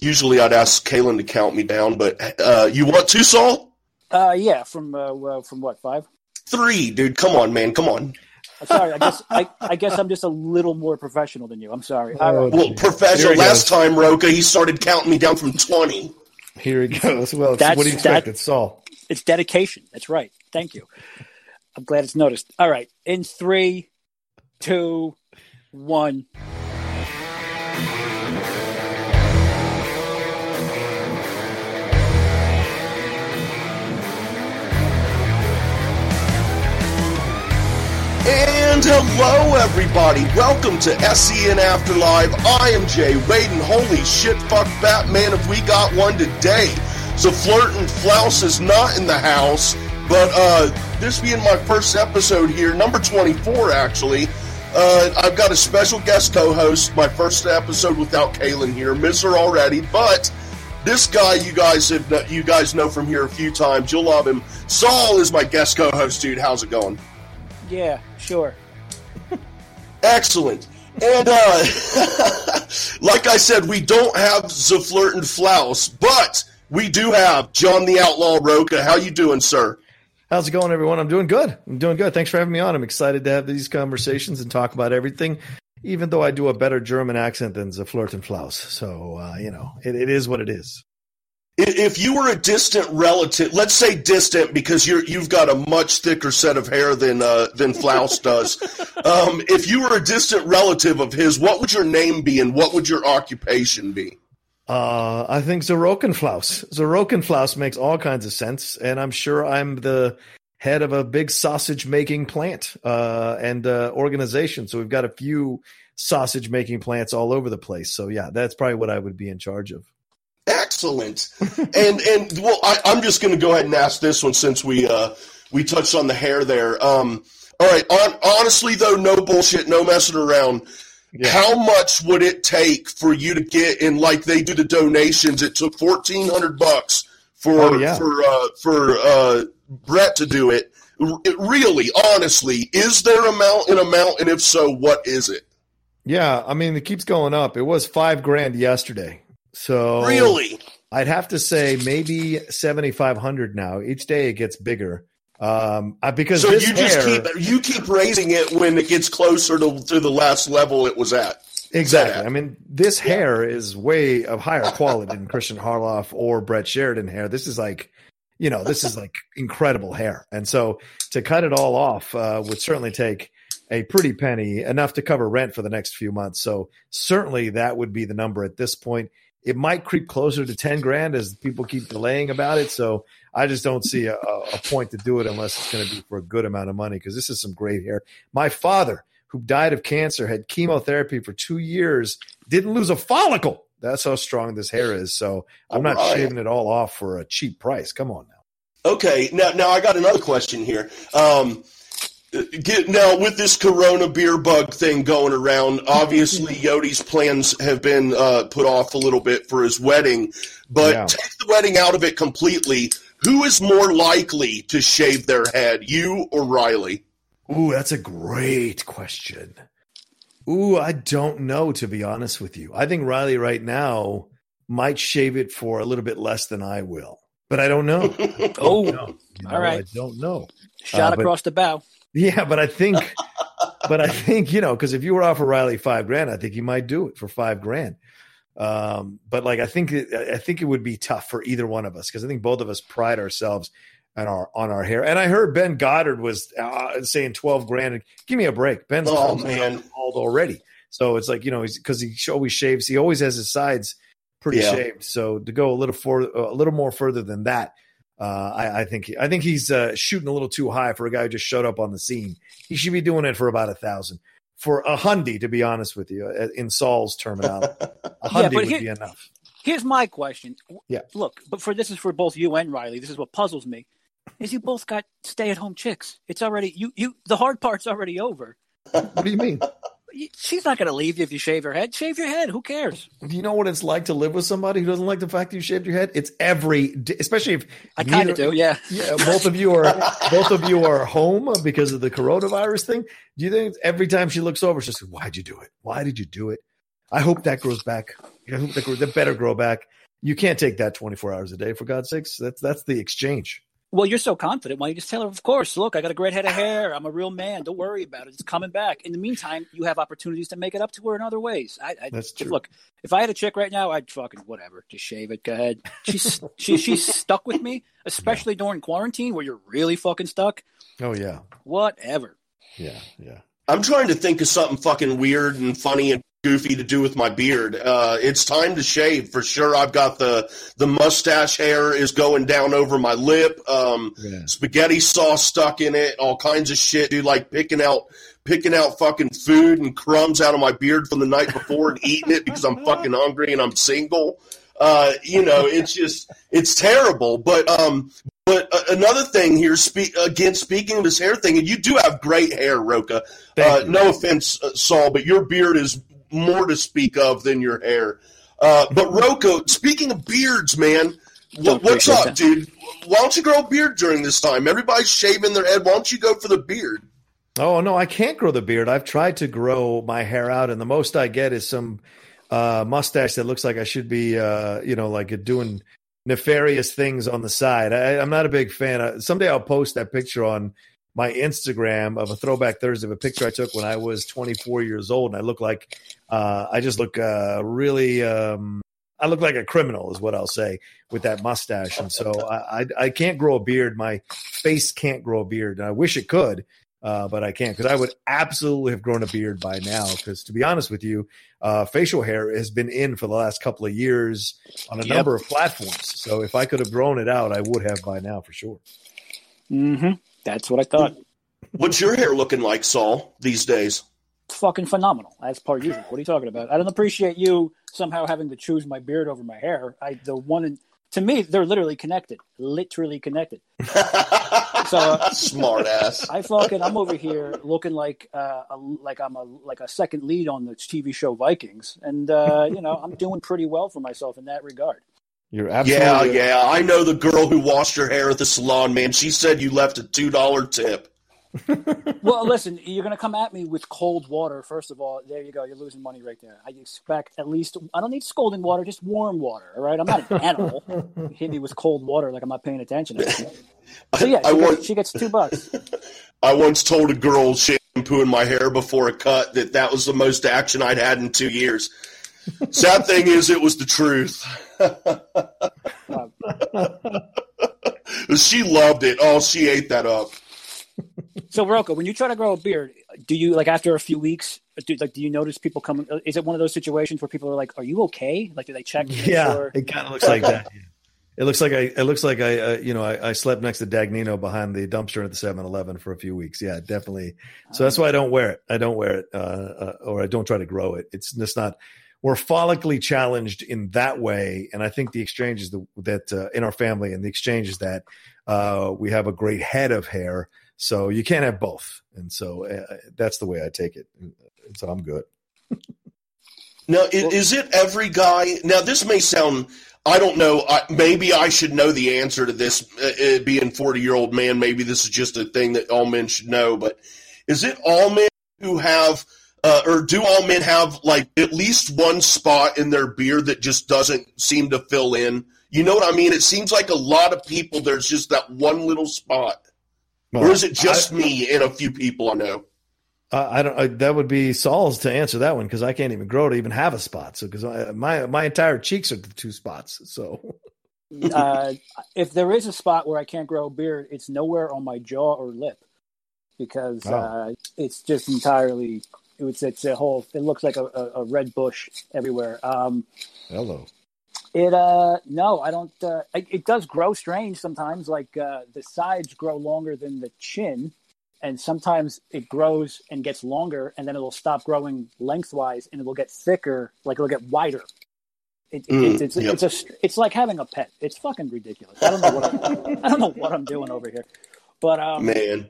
Usually I'd ask Kalen to count me down, but uh, you want to, Saul? Uh, yeah, from uh, well, from what five? Three, dude. Come on, man. Come on. I'm sorry, I guess I, I guess I'm just a little more professional than you. I'm sorry. All right. Well, professional. Last time, Rocha, he started counting me down from twenty. Here he goes. Well, That's- what do you expect? that- It's Saul. It's dedication. That's right. Thank you. I'm glad it's noticed. All right. In three, two, one. And hello, everybody. Welcome to SEN Afterlife. I am Jay Waden. Holy shit, fuck Batman, if we got one today. So, Flirt and Flouse is not in the house, but uh, this being my first episode here, number 24, actually. Uh, I've got a special guest co-host. My first episode without Kaylin here. Miss her already, but this guy you guys have you guys know from here a few times. You'll love him. Saul is my guest co-host, dude. How's it going? Yeah, sure. Excellent. And uh, like I said, we don't have Zaflirt and Flouse, but we do have John the Outlaw Rocha. How you doing, sir? How's it going, everyone? I'm doing good. I'm doing good. Thanks for having me on. I'm excited to have these conversations and talk about everything, even though I do a better German accent than Zaflirt and Flaus. So, uh, you know, it, it is what it is. I- If you were a distant relative, let's say distant because you're you've got a much thicker set of hair than uh, than Flouse does. Um, if you were a distant relative of his, what would your name be and what would your occupation be? Uh, I think Zerokenflaus. Zerokenflaus makes all kinds of sense, and I'm sure I'm the head of a big sausage making plant uh, and uh, organization. So we've got a few sausage making plants all over the place. So yeah, that's probably what I would be in charge of. Excellent. and and well, I, I'm just going to go ahead and ask this one since we uh, we touched on the hair there. Um, all right. On, honestly, though, no bullshit, no messing around. How much would it take for you to get in? Like they do the donations. It took fourteen hundred bucks for Oh, yeah. for uh, for uh, Brett to do it. It. Really, honestly, is there amount an amount, and if so, what is it? Yeah, I mean it keeps going up. It was five grand yesterday. So Really? I'd have to say maybe seventy five hundred now. Each day it gets bigger. Um, because So you just hair- keep you keep raising it when it gets closer to, to the last level it was at. Exactly. I mean, this hair is way of higher quality than Christian Harloff or Brett Sheridan hair. This is like, you know, this is like incredible hair. And so to cut it all off uh, would certainly take a pretty penny, enough to cover rent for the next few months. So certainly that would be the number at this point. It might creep closer to 10 grand as people keep delaying about it. So I just don't see a, a point to do it unless it's going to be for a good amount of money because this is some great hair. My father, who died of cancer, had chemotherapy for two years, didn't lose a follicle. That's how strong this hair is. So I'm not Alright. shaving it all off for a cheap price. Come on now. Okay, now now I got another question here. Um, get, now with this Corona beer bug thing going around, obviously Yodi's plans have been uh, put off a little bit for his wedding. But Yeah. take the wedding out of it completely. Who is more likely to shave their head, you or Riley? Ooh, that's a great question. Ooh, I don't know, to be honest with you. I think Riley right now might shave it for a little bit less than I will, but I don't know. Oh, No, you all right. I don't know. Shot Uh, but- across the bow. Yeah, but I think, but I think you know, because if you were offer Riley five grand, I think he might do it for five grand. Um, but like, I think, I think it would be tough for either one of us because I think both of us pride ourselves on our on our hair. And I heard Ben Goddard was uh, saying twelve grand. Give me a break, Ben's Oh, man. called already. So it's like you know, because he always shaves, he always has his sides pretty Yeah. shaved. So to go a little for a little more further than that, uh, I, I think I think he's uh, shooting a little too high for a guy who just showed up on the scene. He should be doing it for about a thousand. For a hundy, to be honest with you, uh, in Saul's terminology, a hundy but would here- be enough. Here's my question. Yeah. Look, but for this is for both you and Riley. This is what puzzles me. Is you both got stay at home chicks. It's already you you the hard part's already over. What do you mean? She's not going to leave you if you shave your head. Shave your head. Who cares? Do you know what it's like to live with somebody who doesn't like the fact that you shaved your head? It's every, day, especially if I kind of do. Yeah. Yeah, both of you are both of you are home because of the coronavirus thing. Do you think every time she looks over, she's like, "Why'd you do it? Why did you do it?" I hope that grows back. I hope that, grows, that better grow back. You can't take that 24 hours a day for God's sakes. That's that's the exchange. Well, you're so confident. Why don't you just tell her, of course, look, I got a great head of hair. I'm a real man. Don't worry about it. It's coming back. In the meantime, you have opportunities to make it up to her in other ways. I, I That's true. Look, if I had a chick right now, I'd fucking whatever. Just shave it. Go ahead. She's she, she's stuck with me, especially during quarantine where you're really fucking stuck. Oh yeah, Whatever. yeah, yeah. I'm trying to think of something fucking weird and funny and goofy to do with my beard. Uh, it's time to shave for sure. I've got the the mustache hair is going down over my lip. Um, Yeah. spaghetti sauce stuck in it. All kinds of shit, dude. Like picking out picking out fucking food and crumbs out of my beard from the night before and eating it because I'm fucking hungry and I'm single. Uh, you know, it's just it's terrible. But um, but uh, another thing here, speak again. Speaking of this hair thing, and you do have great hair, Rocha. Uh, no offense, uh, Saul, but your beard is more to speak of than your hair. Uh, but Rocha, speaking of beards, man, what, what's up, that. dude? Why don't you grow a beard during this time? Everybody's shaving their head. Why don't you go for the beard? Oh no, I can't grow the beard. I've tried to grow my hair out, and the most I get is some uh, mustache that looks like I should be, uh, you know, like doing nefarious things on the side. I, I'm not a big fan. Uh, someday I'll post that picture on my Instagram of a throwback Thursday of a picture I took when I was 24 years old, and I look like uh, I just look uh, really. Um, I look like a criminal, is what I'll say, with that mustache. And so I, I, I can't grow a beard. My face can't grow a beard, and I wish it could uh, but I can't because I would absolutely have grown a beard by now. Because to be honest with you, uh, facial hair has been in for the last couple of years on a Yep. number of platforms. So if I could have grown it out, I would have by now for sure. Mm-hmm. That's what I thought. What's your hair looking like, Saul, these days? Fucking phenomenal. As per usual. What are you talking about? I don't appreciate you somehow having to choose my beard over my hair. I the one in, to me they're literally connected, literally connected. So, uh, Smart ass. I fucking I'm over here looking like uh, a, like I'm a like a second lead on the TV show Vikings, and uh, you know I'm doing pretty well for myself in that regard. You're Yeah, absolutely yeah. Yeah. I know the girl who washed her hair at the salon, man. She said you left a two dollar tip. Well, listen, you're going to come at me with cold water. First of all, there you go. You're losing money right there. I expect at least I don't need scalding water, just warm water. All right, I'm not an animal. Hit me with cold water like I'm not paying attention. So yeah, I she, want- gets, she gets two bucks. I once told a girl shampooing my hair before a cut that that was the most action I'd had in two years. Sad thing is, it was the truth. she loved it. Oh, she ate that up. So Rocha, when you try to grow a beard, do you like after a few weeks? Do, like, do you notice people coming? Is it one of those situations where people are like, "Are you okay?" Like, do they check? to Yeah, sure- it kind of looks like that. yeah. It looks like I. It looks like I. Uh, you know, I, I slept next to Dagnino behind the dumpster at the 7-Eleven for a few weeks. Yeah, definitely. So that's why I don't wear it. I don't wear it, uh, uh, or I don't try to grow it. It's just not. We're follically challenged in that way, and I think the exchange is the, that uh, in our family, and the exchange is that uh, we have a great head of hair, so you can't have both, and so uh, that's the way I take it. So I'm good. Now, i- is it every guy? Now, this may sound. I don't know. I, maybe I should know the answer to this. Uh, uh, being forty year old man, maybe this is just a thing that all men should know. But is it all men who have, uh, or do all men have like at least one spot in their beard that just doesn't seem to fill in? You know what I mean? It seems like a lot of people. There's just that one little spot, or is it just I- me and a few people I know? Uh, I don't. I, that would be Saul's to answer that one because I can't even grow to even have a spot. So because my my entire cheeks are the two spots. So uh, if there is a spot where I can't grow a beard, it's nowhere on my jaw or lip because Oh. uh, it's just entirely. It's it's a whole. It looks like a, a, a red bush everywhere. Um, hello. it uh no, I don't. Uh, it, it does grow strange sometimes. Like uh, the sides grow longer than the chin, and sometimes it grows and gets longer, and then it'll stop growing lengthwise, and it will get thicker. Like it'll get wider. It, it- Mm, it's it's, yep. it's a it's like having a pet. It's fucking ridiculous. I don't know what I'm, I don't know what I'm doing over here, but um, Man,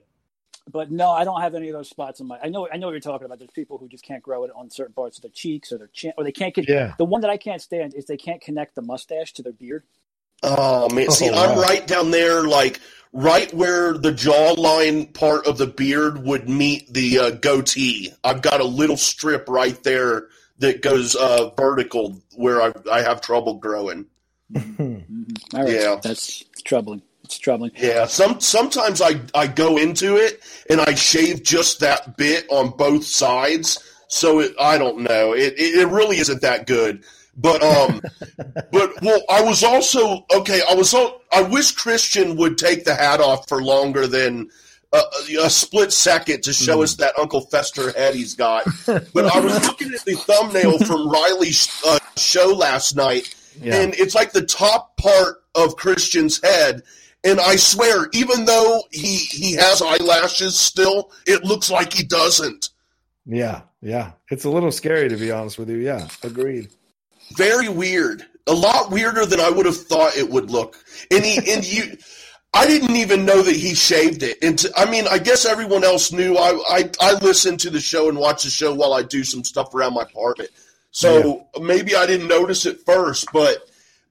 but no, I don't have any of those spots in my. I know I know what you're talking about. There's people who just can't grow it on certain parts of their cheeks or their chin, or they can't get. Yeah. The one that I can't stand is they can't connect the mustache to their beard. Oh man, see, Oh, I'm right down there, like right where the jawline part of the beard would meet the uh, goatee. I've got a little strip right there that goes uh, vertical where I, I have trouble growing. Mm-hmm. All right. Yeah. That's troubling. It's troubling. Yeah, some sometimes I I go into it and I shave just that bit on both sides. So it, I don't know. It, it really isn't that good. But um, but well, I was also okay. I was al- I wish Christian would take the hat off for longer than a, a split second to show us that Uncle Fester head he's got. But I was looking at the thumbnail from Riley's uh, show last night, Yeah. and it's like the top part of Christian's head. And I swear, even though he he has eyelashes still, it looks like he doesn't. Yeah, yeah. It's a little scary to be honest with you. Yeah, agreed. very weird. A lot weirder than I would have thought it would look. And he and you I didn't even know that he shaved it. And to, I mean, I guess everyone else knew. I, I I listen to the show and watch the show while I do some stuff around my apartment. So maybe I didn't notice it first, but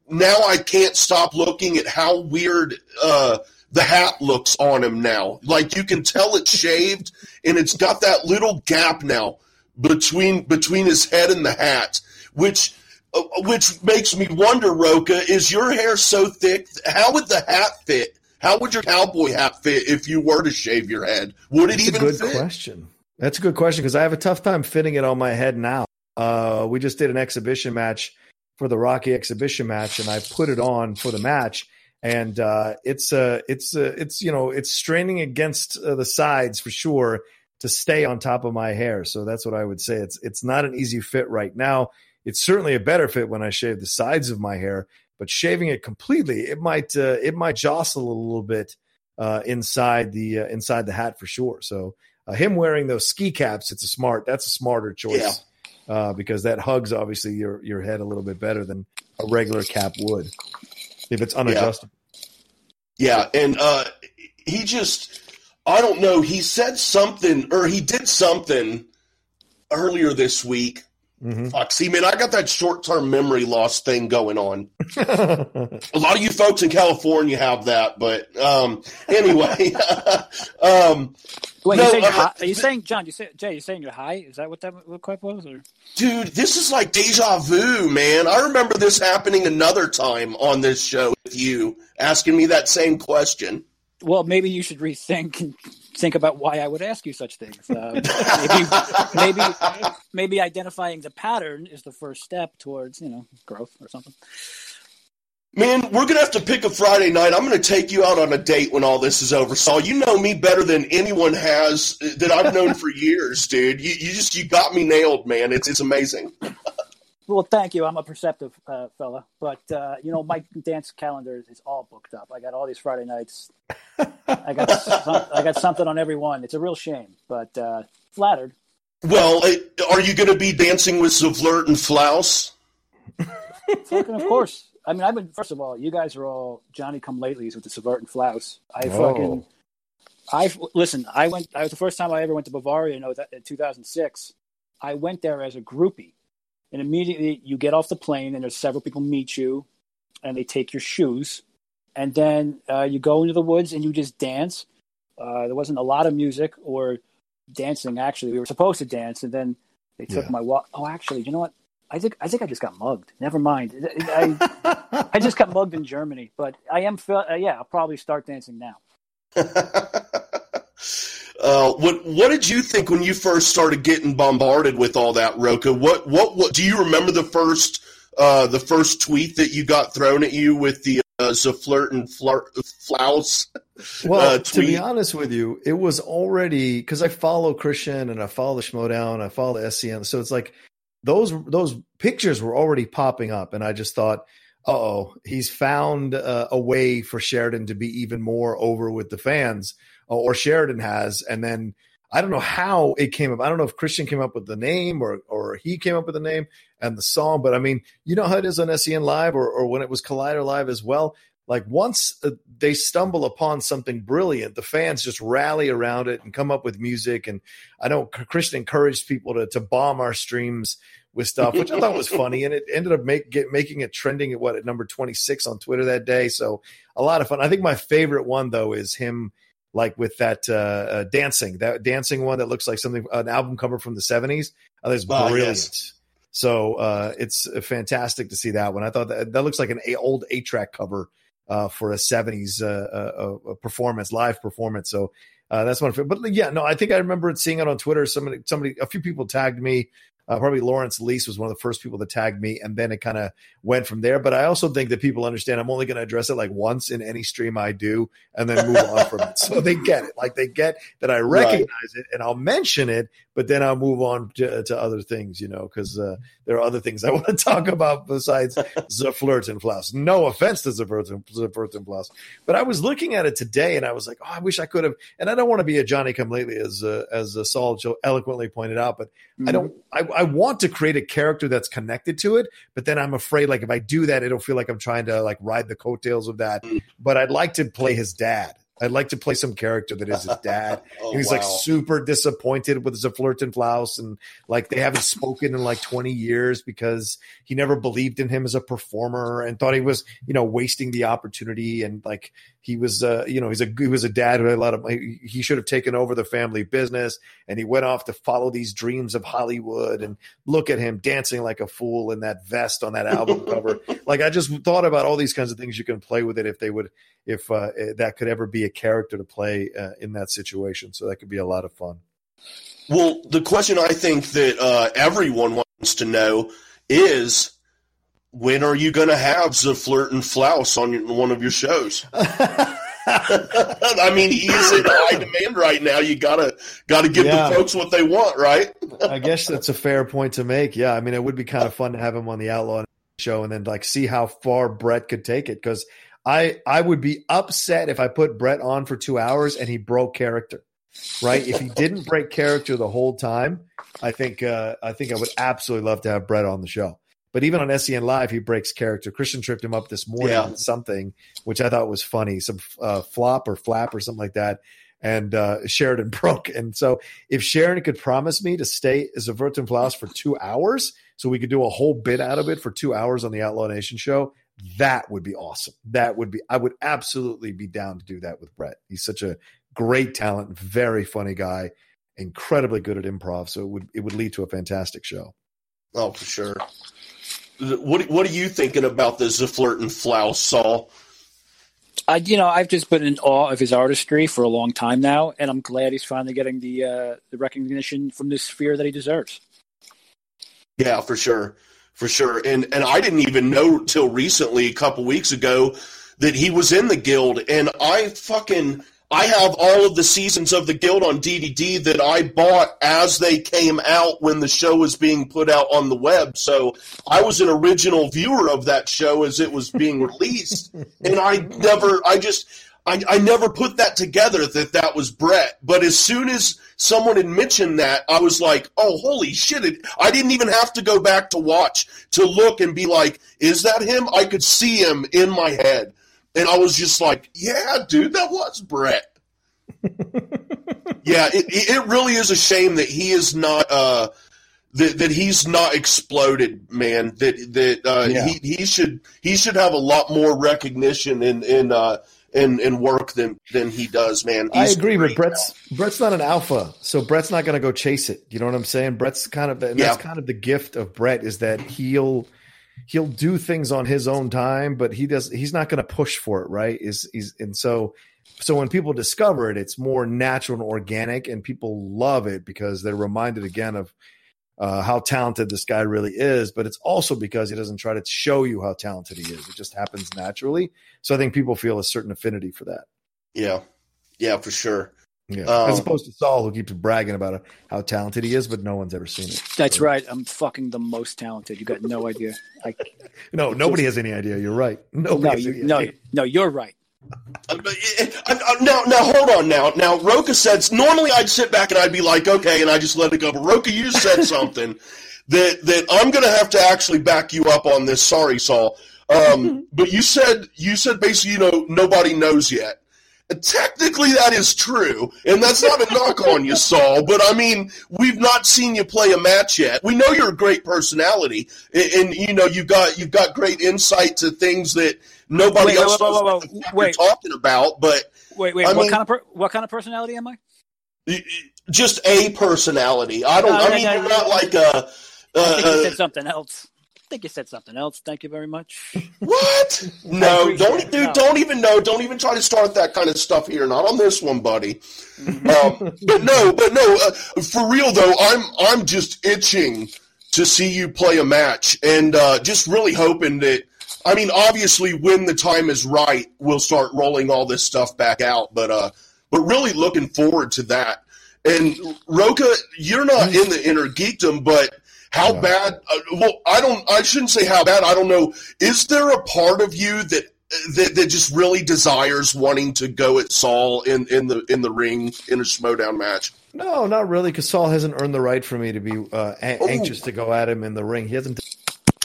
now I can't stop looking at how weird uh, the hat looks on him now. Like you can tell it's shaved, and it's got that little gap now between between his head and the hat, which uh, which makes me wonder, Rocha, is your hair so thick? How would the hat fit? How would your cowboy hat fit if you were to shave your head? Would it That's a even good fit? question. That's a good question because I have a tough time fitting it on my head now. Uh, we just did an exhibition match for the Rocky exhibition match, and I put it on for the match, and uh, it's uh, it's uh, it's you know it's straining against uh, the sides for sure to stay on top of my hair. So that's what I would say. It's it's not an easy fit right now. It's certainly a better fit when I shave the sides of my hair, but shaving it completely, it might uh, it might jostle a little bit uh, inside the inside the hat for sure. So him wearing those ski caps, it's a smart. That's a smarter choice uh, because that hugs obviously your your head a little bit better than a regular cap would if it's unadjustable. Yeah, and uh, he just, I don't know, he said something, or he did something earlier this week. Mhm. Fuck, see, man, I got that short term memory loss thing going on. A lot of you folks in California have that, but um, anyway, um, Wait, No, you saying uh, you're? Are you saying John? You say Jay? You saying you're high? Is that what that what quite was? Or dude, this is like deja vu, man. I remember this happening another time on this show with you asking me that same question. well, maybe you should rethink and think about why I would ask you such things. Uh, maybe, maybe, maybe identifying the pattern is the first step towards you know growth or something. Man, we're gonna have to pick a Friday night. I'm gonna take you out on a date when all this is over. Saul, you know me better than anyone has that I've known for years, dude. You, you just you got me nailed, man. It's it's amazing. Well, thank you. I'm a perceptive uh, fella, but uh, you know my dance calendar is all booked up. I got all these Friday nights. I got some, I got something on every one. It's a real shame, but uh, flattered. Well, uh, are you gonna be dancing with Zavlert and Flaus? Fucking of course. I mean, I've been. First of all, you guys are all Johnny come latelys with the Savert and Flaus. I Oh. fucking. I listen. I went. I was the first time I ever went to Bavaria. You know, that in 2006. I went there as a groupie, and immediately you get off the plane, and there's several people meet you, and they take your shoes, and then uh, you go into the woods and you just dance. Uh, there wasn't a lot of music or dancing. Actually, we were supposed to dance, and then they took Yeah. my walk. Oh, actually, you know what? I think I think I just got mugged. Never mind. I, I just got mugged in Germany, but I am. Feel, uh, yeah, I'll probably start dancing now. Uh, what what did you think when you first started getting bombarded with all that, Rocha? What what what do you remember the first uh, the first tweet that you got thrown at you with the uh, Zaflirt and Flirt Flaus? Well, uh, to be honest with you, it was already because I follow Christian and I follow the Schmoedown, I follow the SCM. So it's like those those pictures were already popping up, and I just thought, oh, he's found uh, a way for Sheridan to be even more over with the fans, or Sheridan has, and then. I don't know how it came up. I don't know if Christian came up with the name or or he came up with the name and the song, but I mean, you know how it is on SEN Live or, or when it was Collider Live as well like once uh, they stumble upon something brilliant the fans just rally around it and come up with music. And i know christian encouraged people to, to bomb our streams with stuff which i thought was funny. And it ended up make, get, making it trending at what at number 26 on twitter that day. So a lot of fun. I think my favorite one though is him like with that uh, uh dancing that dancing one that looks like something an album cover from the 70s i think it's Ah, brilliant. Yes. So uh, it's fantastic to see that one. I thought that that looks like an old eight track cover uh, for a '70s uh, uh, performance, live performance. So uh, that's one. But yeah, no, I think I remember seeing it on Twitter. Somebody, somebody, a few people tagged me uh, probably Lawrence Lease was one of the first people that tagged me, and then it kind of went from there. But I also think that people understand I'm only going to address it like once in any stream I do, and then move on from it. So they get it, like they get that I recognize right. it, and I'll mention it, but then I'll move on to, to other things, you know, because uh, there are other things I want to talk about besides the flirt and flouse. No offense to the flirt and, and but I was looking at it today, and I was like, oh, I wish I could have. And I don't want to be a Johnny Come Lately, as uh, as uh, Saul eloquently pointed out, but mm-hmm. I don't. I, I want to create a character that's connected to it, but then I'm afraid like if I do that, it'll feel like I'm trying to like ride the coattails of that. Mm. But I'd like to play his dad. I'd like to play some character that is his dad. oh, he's wow. like super disappointed with Zaflirt and Flaus, and like they haven't spoken in like 20 years because he never believed in him as a performer and thought he was, you know, wasting the opportunity. And like he was, uh, you know, he's a he was a dad who had a lot of he should have taken over the family business, and he went off to follow these dreams of Hollywood. And look at him dancing like a fool in that vest on that album cover. Like I just thought about all these kinds of things you can play with it if they would if uh, eh, that could ever be a character to play uh, in that situation. So that could be a lot of fun. Well, the question I think that uh, everyone wants to know is when are you going to have the flirt and flouse on one of your shows? I mean, he's in high demand right now. You gotta gotta give yeah. the folks what they want, right? I guess that's a fair point to make. Yeah, I mean, it would be kind of fun to have him on the Outlaw show and then like see how far Brett could take it because I I would be upset if I put Brett on for two hours and he broke character. Right? if he didn't break character the whole time, I think uh, I think I would absolutely love to have Brett on the show. But even on SEN Live, he breaks character. Christian tripped him up this morning yeah. something, which I thought was funny, some uh, flop or flap or something like that. And uh, Sheridan broke. And so if Sharon could promise me to stay as a Vertin Flaus for two hours, so we could do a whole bit out of it for two hours on the Outlaw Nation show, that would be awesome. That would be, I would absolutely be down to do that with Brett. He's such a great talent, very funny guy, incredibly good at improv. So it would, it would lead to a fantastic show. Oh, for sure. What, what are you thinking about the Flirt and Flouse, Saul? I, you know, I've just been in awe of his artistry for a long time now, and I'm glad he's finally getting the uh, the recognition from this sphere that he deserves. Yeah, for sure for sure. And and I didn't even know till recently, a couple weeks ago, that he was in the guild. And I fucking I have all of the seasons of the guild on DVD that I bought as they came out when the show was being put out on the web. So I was an original viewer of that show as it was being released, and I never, I just, I, I never put that together that that was Brett. But as soon as someone had mentioned that, I was like, oh, holy shit. It, I didn't even have to go back to watch to look and be like, is that him? I could see him in my head. And I was just like, yeah, dude, that was Brett. yeah, it, it really is a shame that he is not, uh, that, that he's not exploded, man. That that uh, yeah. he he should he should have a lot more recognition in in uh, and and work than than he does, man. He's I agree, but Bret's now. Bret's not an alpha, so Brett's not going to go chase it. You know what I'm saying? Brett's kind of and yeah. that's kind of the gift of Brett is that he'll he'll do things on his own time, but he does he's not going to push for it, right? Is he's and so so when people discover it, it's more natural and organic, and people love it because they're reminded again of uh, how talented this guy really is, but it's also because he doesn't try to show you how talented he is. It just happens naturally. So I think people feel a certain affinity for that. Yeah, yeah, for sure. Yeah, um, as opposed to Saul, who keeps bragging about how talented he is, but no one's ever seen it. That's so. right. I'm fucking the most talented. You got no idea. I, no, nobody just, has any idea. You're right. Nobody no, you, no, no, you're right. Uh, now, now, hold on. Now, now, Rocha said. Normally, I'd sit back and I'd be like, okay, and I just let it go. But Rocha, you said something that that I'm going to have to actually back you up on this. Sorry, Saul. Um, but you said you said basically, you know, nobody knows yet. Technically, that is true, and that's not a knock on you, Saul. But I mean, we've not seen you play a match yet. We know you're a great personality, and, and you know you've got you've got great insight to things that nobody wait, else wait, knows wait, wait, you're talking about. But wait, wait, I what mean, kind of per, what kind of personality am I? Just a personality. I don't. No, I mean, no, no, you're not like a I think you said something else. I think you said something else. Thank you very much. What? No, don't, dude. No. Don't even know. Don't even try to start that kind of stuff here. Not on this one, buddy. Mm-hmm. Um, but no, but no. Uh, for real though, I'm I'm just itching to see you play a match, and uh, just really hoping that. I mean, obviously, when the time is right, we'll start rolling all this stuff back out. But uh, but really looking forward to that. And Rocha, you're not in the inner geekdom, but how No. bad? Uh, well, I don't. I shouldn't say how bad. I don't know. Is there a part of you that that, that just really desires wanting to go at Saul in, in the in the ring in a Schmoedown match? No, not really, because Saul hasn't earned the right for me to be uh, a- anxious to go at him in the ring. He hasn't.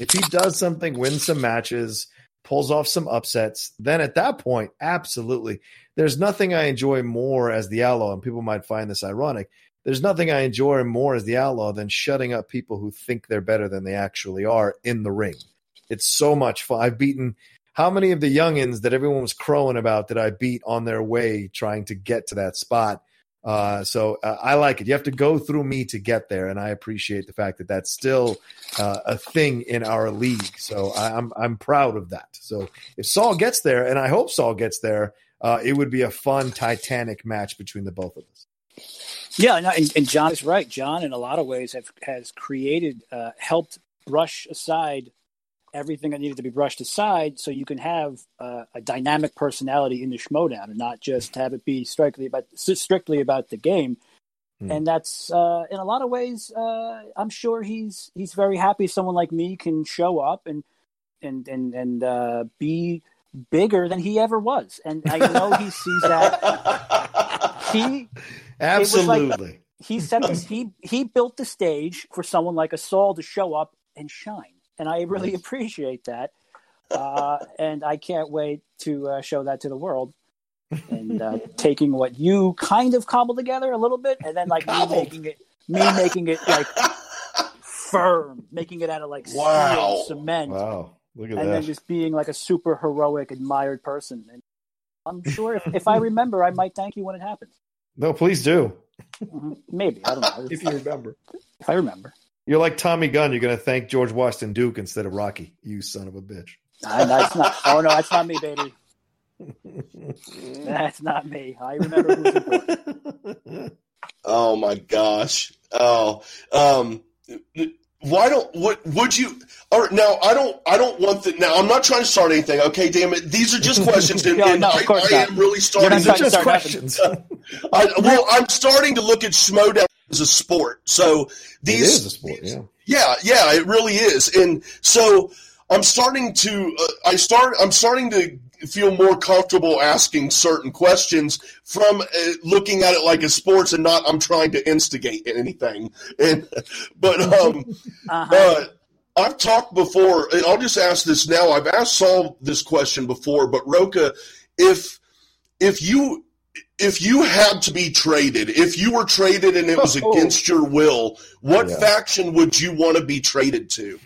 If he does something, wins some matches, pulls off some upsets, then at that point, absolutely. There's nothing I enjoy more as the outlaw, and people might find this ironic. There's nothing I enjoy more as the outlaw than shutting up people who think they're better than they actually are in the ring. It's so much fun. I've beaten how many of the youngins that everyone was crowing about that I beat on their way trying to get to that spot? Uh, so uh, I like it. You have to go through me to get there, and I appreciate the fact that that's still uh, a thing in our league. So I, I'm I'm proud of that. So if Saul gets there, and I hope Saul gets there, uh, it would be a fun Titanic match between the both of us. Yeah, and, and John is right. John, in a lot of ways, have has created, uh, helped brush aside everything that needed to be brushed aside, so you can have uh, a dynamic personality in the Schmoedown, and not just have it be strictly about strictly about the game. Hmm. And that's uh, in a lot of ways, uh, I'm sure he's he's very happy someone like me can show up and and and and uh, be bigger than he ever was. And I know he sees that he was like- Absolutely. he set this he he built the stage for someone like a Saul to show up and shine, and I really appreciate that. Uh, and I can't wait to uh, show that to the world. And uh, taking what you kind of cobbled together a little bit, and then like me making it, me making it like firm, making it out of like Wow. cement, wow, look at and that. And then just being like a super heroic, admired person. And I'm sure if, if I remember, I might thank you when it happens. no, please do Mhm. Maybe I don't know if you remember. if I remember. You're like Tommy Gunn. You're going to thank George Washington Duke instead of Rocky. You son of a bitch. Nah, that's not. Oh no, that's not me, baby. That's not me. I remember who's important. Oh my gosh. Oh, um, why don't what would you? Or now I don't. I don't want the. Now I'm not trying to start anything. Okay, damn it. These are just questions, and, No, and no, of I, course I not. am really starting. not These are To, trying to just start questions. I, well, I'm starting to look at Schmoedown as a sport. So it these is a sport. Yeah. Yeah, yeah, it really is. And so I'm starting to uh, I start I'm starting to feel more comfortable asking certain questions from uh, looking at it like a sports and not I'm trying to instigate anything. And but um Uh-huh. uh, I've talked before, and I'll just ask this now. I've asked Saul this question before, but Rocha, if if you if you had to be traded, if you were traded and it was Oh. against your will, what Yeah. faction would you want to be traded to?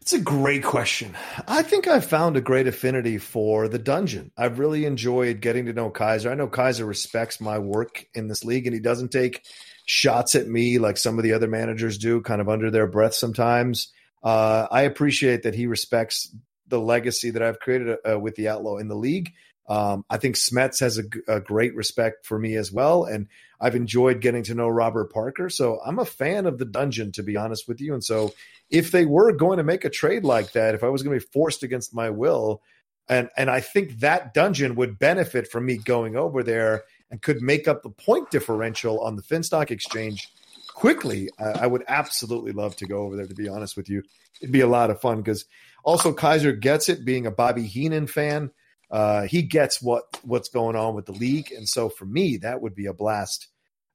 It's a great question. I think I've found a great affinity for the dungeon. I've really enjoyed getting to know Kaiser. I know Kaiser respects my work in this league and he doesn't take shots at me like some of the other managers do, kind of under their breath sometimes. Uh, I appreciate that he respects the legacy that I've created uh, with the Outlaw in the league. Um, I think Smets has a great respect for me as well. And I've enjoyed getting to know Robert Parker. So I'm a fan of the dungeon, to be honest with you. And so if they were going to make a trade like that, if I was going to be forced against my will, and and I think that dungeon would benefit from me going over there and could make up the point differential on the Finstock exchange quickly. I, I would absolutely love to go over there. To be honest with you, it'd be a lot of fun because also Kaiser gets it. Being a Bobby Heenan fan, uh, he gets what what's going on with the league, and so for me, that would be a blast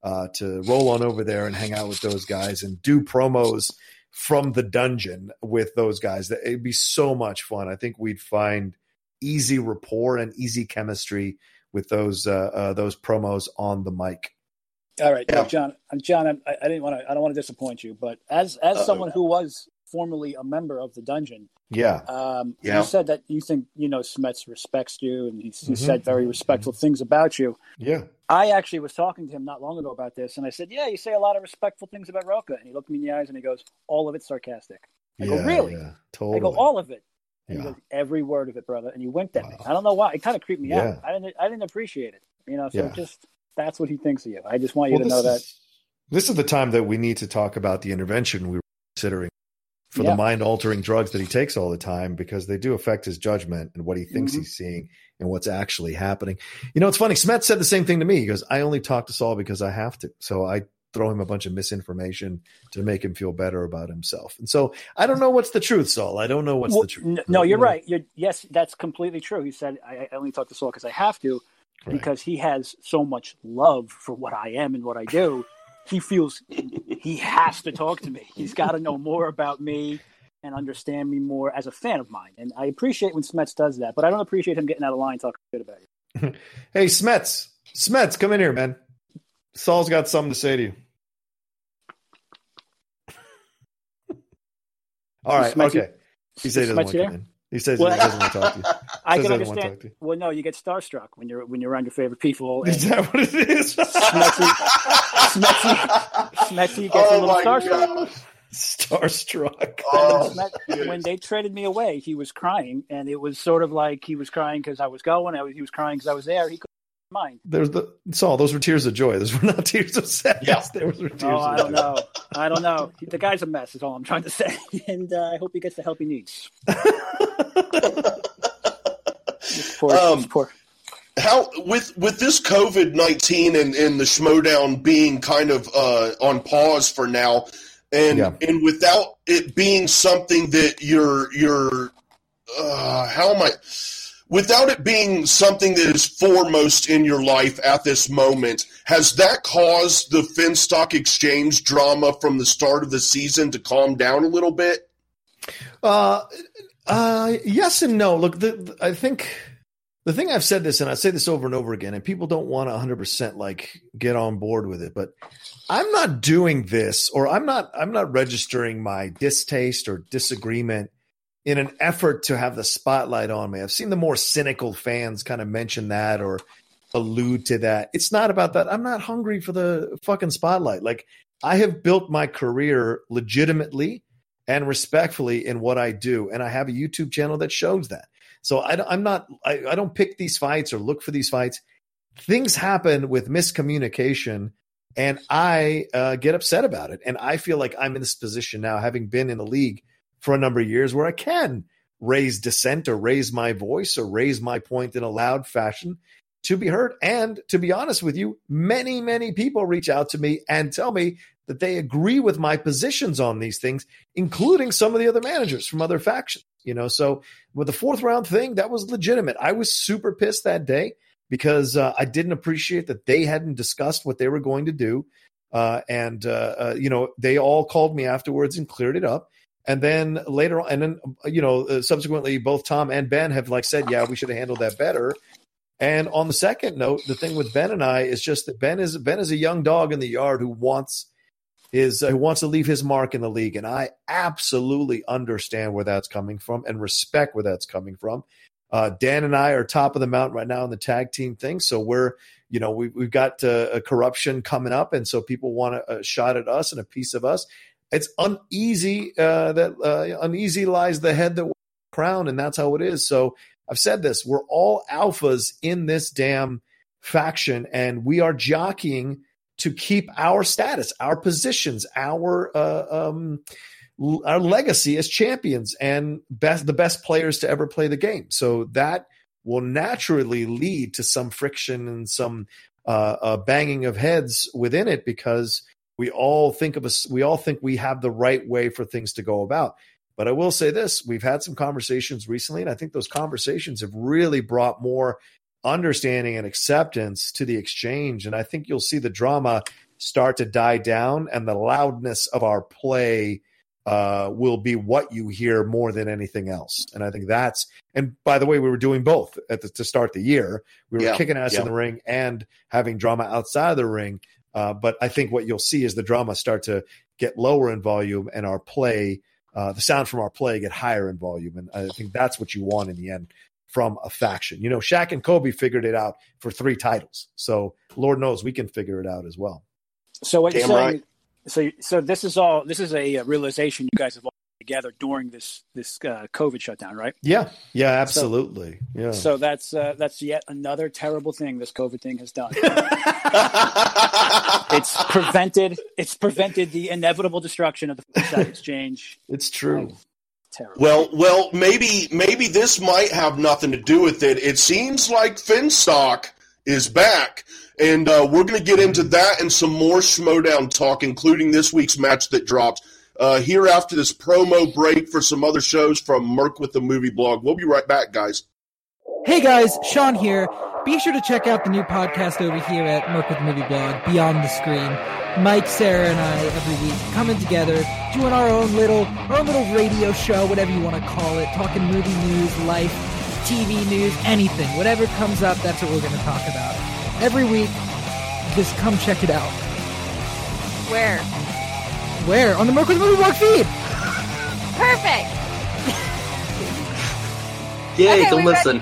uh, to roll on over there and hang out with those guys and do promos from the dungeon with those guys. That it'd be so much fun. I think we'd find easy rapport and easy chemistry with those uh, uh, those promos on the mic. All right, Yeah. John. uh, John, I, I didn't want to. I don't want to disappoint you, but as as Uh-oh. someone who was formerly a member of the dungeon, Yeah, um, Yeah. you said that you think you know Smets respects you, and he, he Mhm. said very respectful things about you. yeah. I actually was talking to him not long ago about this, and I said, "Yeah, you say a lot of respectful things about Rocha," and he looked me in the eyes and he goes, "All of it's sarcastic." I go, "Really?" Yeah, totally. I go, "All of it." And Yeah. he goes, "Every word of it, brother." And he winked at me. I don't know why. It kind of creeped me Yeah. out. I didn't. I didn't appreciate it. You know. So Yeah. just that's what he thinks of you. I just want you Well, to know that. this is- This is the time that we need to talk about the intervention we were considering for Yeah. the mind altering drugs that he takes all the time because they do affect his judgment and what he thinks Mhm. he's seeing and what's actually happening. You know, it's funny. Smet said the same thing to me. He goes, I only talk to Saul because I have to. So I throw him a bunch of misinformation to make him feel better about himself. And so I don't know what's the truth, Saul. I don't know what's Well, the truth. no, You you're know? right. You're, yes, that's completely true. He said, I, I only talk to Saul because I have to, Right. because he has so much love for what I am and what I do. He feels he has to talk to me. He's got to know more about me and understand me more as a fan of mine. And I appreciate when Smets does that, but I don't appreciate him getting out of line talking shit about you. Hey, Smets, Smets, come in here, man. Saul's got something to say to you. All right, Smetsy- okay. He says he doesn't want to. He says Well- he doesn't want to talk to you. I can he doesn't want to understand. talk to you. Well, no, you get starstruck when you're when you're around your favorite people. And Is that what it is? Smetsy, Smetsy gets a Oh little my starstruck. god! Starstruck. Oh, Smet- when they traded me away, he was crying, and it was sort of like he was crying because I was going. I was, he was crying because I was there. He couldn't mind. There's the Saul. Those were tears of joy. Those were not tears of sadness. Yeah. Those were tears Oh, of I don't know. I don't know. The guy's a mess. Is all I'm trying to say, and uh, I hope he gets the help he needs. This poor, Um, this poor. How with with this COVID nineteen and, and the Schmoedown being kind of uh, on pause for now, and Yeah. and without it being something that you're you're uh, how am I without it being something that is foremost in your life at this moment, has that caused the Finstock Exchange drama from the start of the season to calm down a little bit? Uh, uh, yes and no. Look, the, the- I think the thing I've said this, and I say this over and over again, and people don't want to 100% like get on board with it, but I'm not doing this, or I'm not, I'm not registering my distaste or disagreement in an effort to have the spotlight on me. I've seen the more cynical fans kind of mention that or allude to that. It's not about that. I'm not hungry for the fucking spotlight. Like I have built my career legitimately and respectfully in what I do. And I have a YouTube channel that shows that. So I, am not, I, I don't pick these fights or look for these fights. Things happen with miscommunication and I uh, get upset about it. And I feel like I'm in this position now, having been in the league for a number of years where I can raise dissent or raise my voice or raise my point in a loud fashion to be heard. And to be honest with you, many, many people reach out to me and tell me that they agree with my positions on these things, including some of the other managers from other factions. You know, so with the fourth round thing, that was legitimate. I was super pissed that day because uh, I didn't appreciate that they hadn't discussed what they were going to do. Uh, and, uh, uh, you know, they all called me afterwards and cleared it up. And then later on, and then, you know, uh, subsequently, both Tom and Ben have like said, yeah, we should have handled that better. And on the second note, the thing with Ben and I is just that Ben is Ben is a young dog in the yard who wants is uh, wants to leave his mark in the league, and I absolutely understand where that's coming from and respect where that's coming from. Uh, Dan and I are top of the mountain right now in the tag team thing, so we're you know we, we've got uh, a corruption coming up, and so people want a, a shot at us and a piece of us. It's uneasy uh, that uh, uneasy lies the head that crown, and that's how it is. So I've said this: we're all alphas in this damn faction, and we are jockeying to keep our status, our positions, our uh, um, our legacy as champions and best the best players to ever play the game. So that will naturally lead to some friction and some uh, uh, banging of heads within it because we all think of us. We all think we have the right way for things to go about. But I will say this: we've had some conversations recently, and I think those conversations have really brought more understanding and acceptance to the exchange. And I think you'll see the drama start to die down and the loudness of our play uh, will be what you hear more than anything else. And I think that's, and by the way, we were doing both at the, to start the year. We were Yeah, kicking ass yeah. in the ring and having drama outside of the ring. Uh, but I think what you'll see is the drama start to get lower in volume and our play, uh, the sound from our play get higher in volume. And I think that's what you want in the end from a faction. You know, Shaq and Kobe figured it out for three titles. So Lord knows we can figure it out as well. So what Damn you're saying? right. So so this is all this is a realization you guys have all together during this this uh, COVID shutdown, right? Yeah. Yeah, absolutely. yeah. So that's uh, that's yet another terrible thing this COVID thing has done. it's prevented it's prevented the inevitable destruction of the stock exchange. it's true. Terrible. Well, well, maybe maybe this might have nothing to do with it. It seems like Finstock is back, and uh, we're going to get into that and some more Schmoedown talk, including this week's match that dropped. Uh, here after this promo break for some other shows from Merc with the Movie Blog. We'll be right back, guys. Hey guys, Sean here. Be sure to check out the new podcast over here at Merc with the Movie Blog, Beyond the Screen. Mike, Sarah, and I every week coming together, doing our own little, our own little radio show, whatever you want to call it, talking movie news, life, TV news, anything, whatever comes up. That's what we're going to talk about every week. Just come check it out. Where? Where on the Merc with the Movie Blog feed? Perfect. Yay, Okay, to we listen.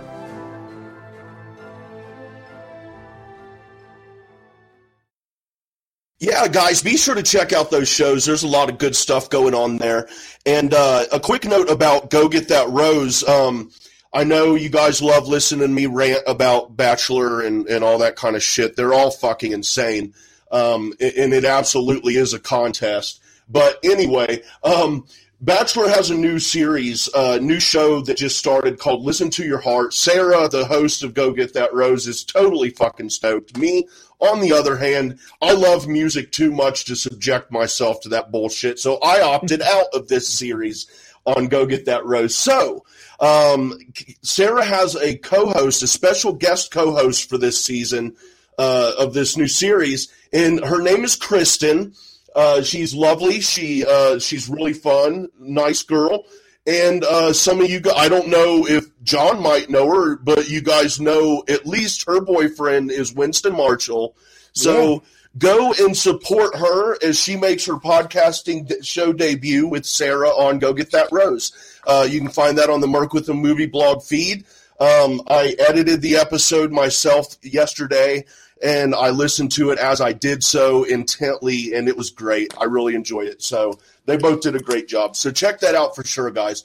Yeah, guys, be sure to check out those shows. There's a lot of good stuff going on there. And uh, a quick note about Go Get That Rose. Um, I know you guys love listening to me rant about Bachelor and, and all that kind of shit. They're all fucking insane. Um, and it absolutely is a contest. But anyway, um, Bachelor has a new series, a new show that just started called Listen to Your Heart. Sarah, the host of Go Get That Rose, is totally fucking stoked. Me, on the other hand, I love music too much to subject myself to that bullshit, so I opted out of this series on Go Get That Rose. So, um, Sarah has a co-host, a special guest co-host for this season uh, of this new series, and her name is Kristen. Uh, she's lovely. She uh, she's really fun, nice girl. And uh, some of you, guys, I don't know if John might know her, but you guys know at least her boyfriend is Winston Marshall. So go and support her as she makes her podcasting show debut with Sarah on Go Get That Rose. Uh, you can find that on the Merc with the Movie blog feed. Um, I edited the episode myself yesterday, and I listened to it as I did so intently, and it was great. I really enjoyed it. So they both did a great job. So check that out for sure, guys.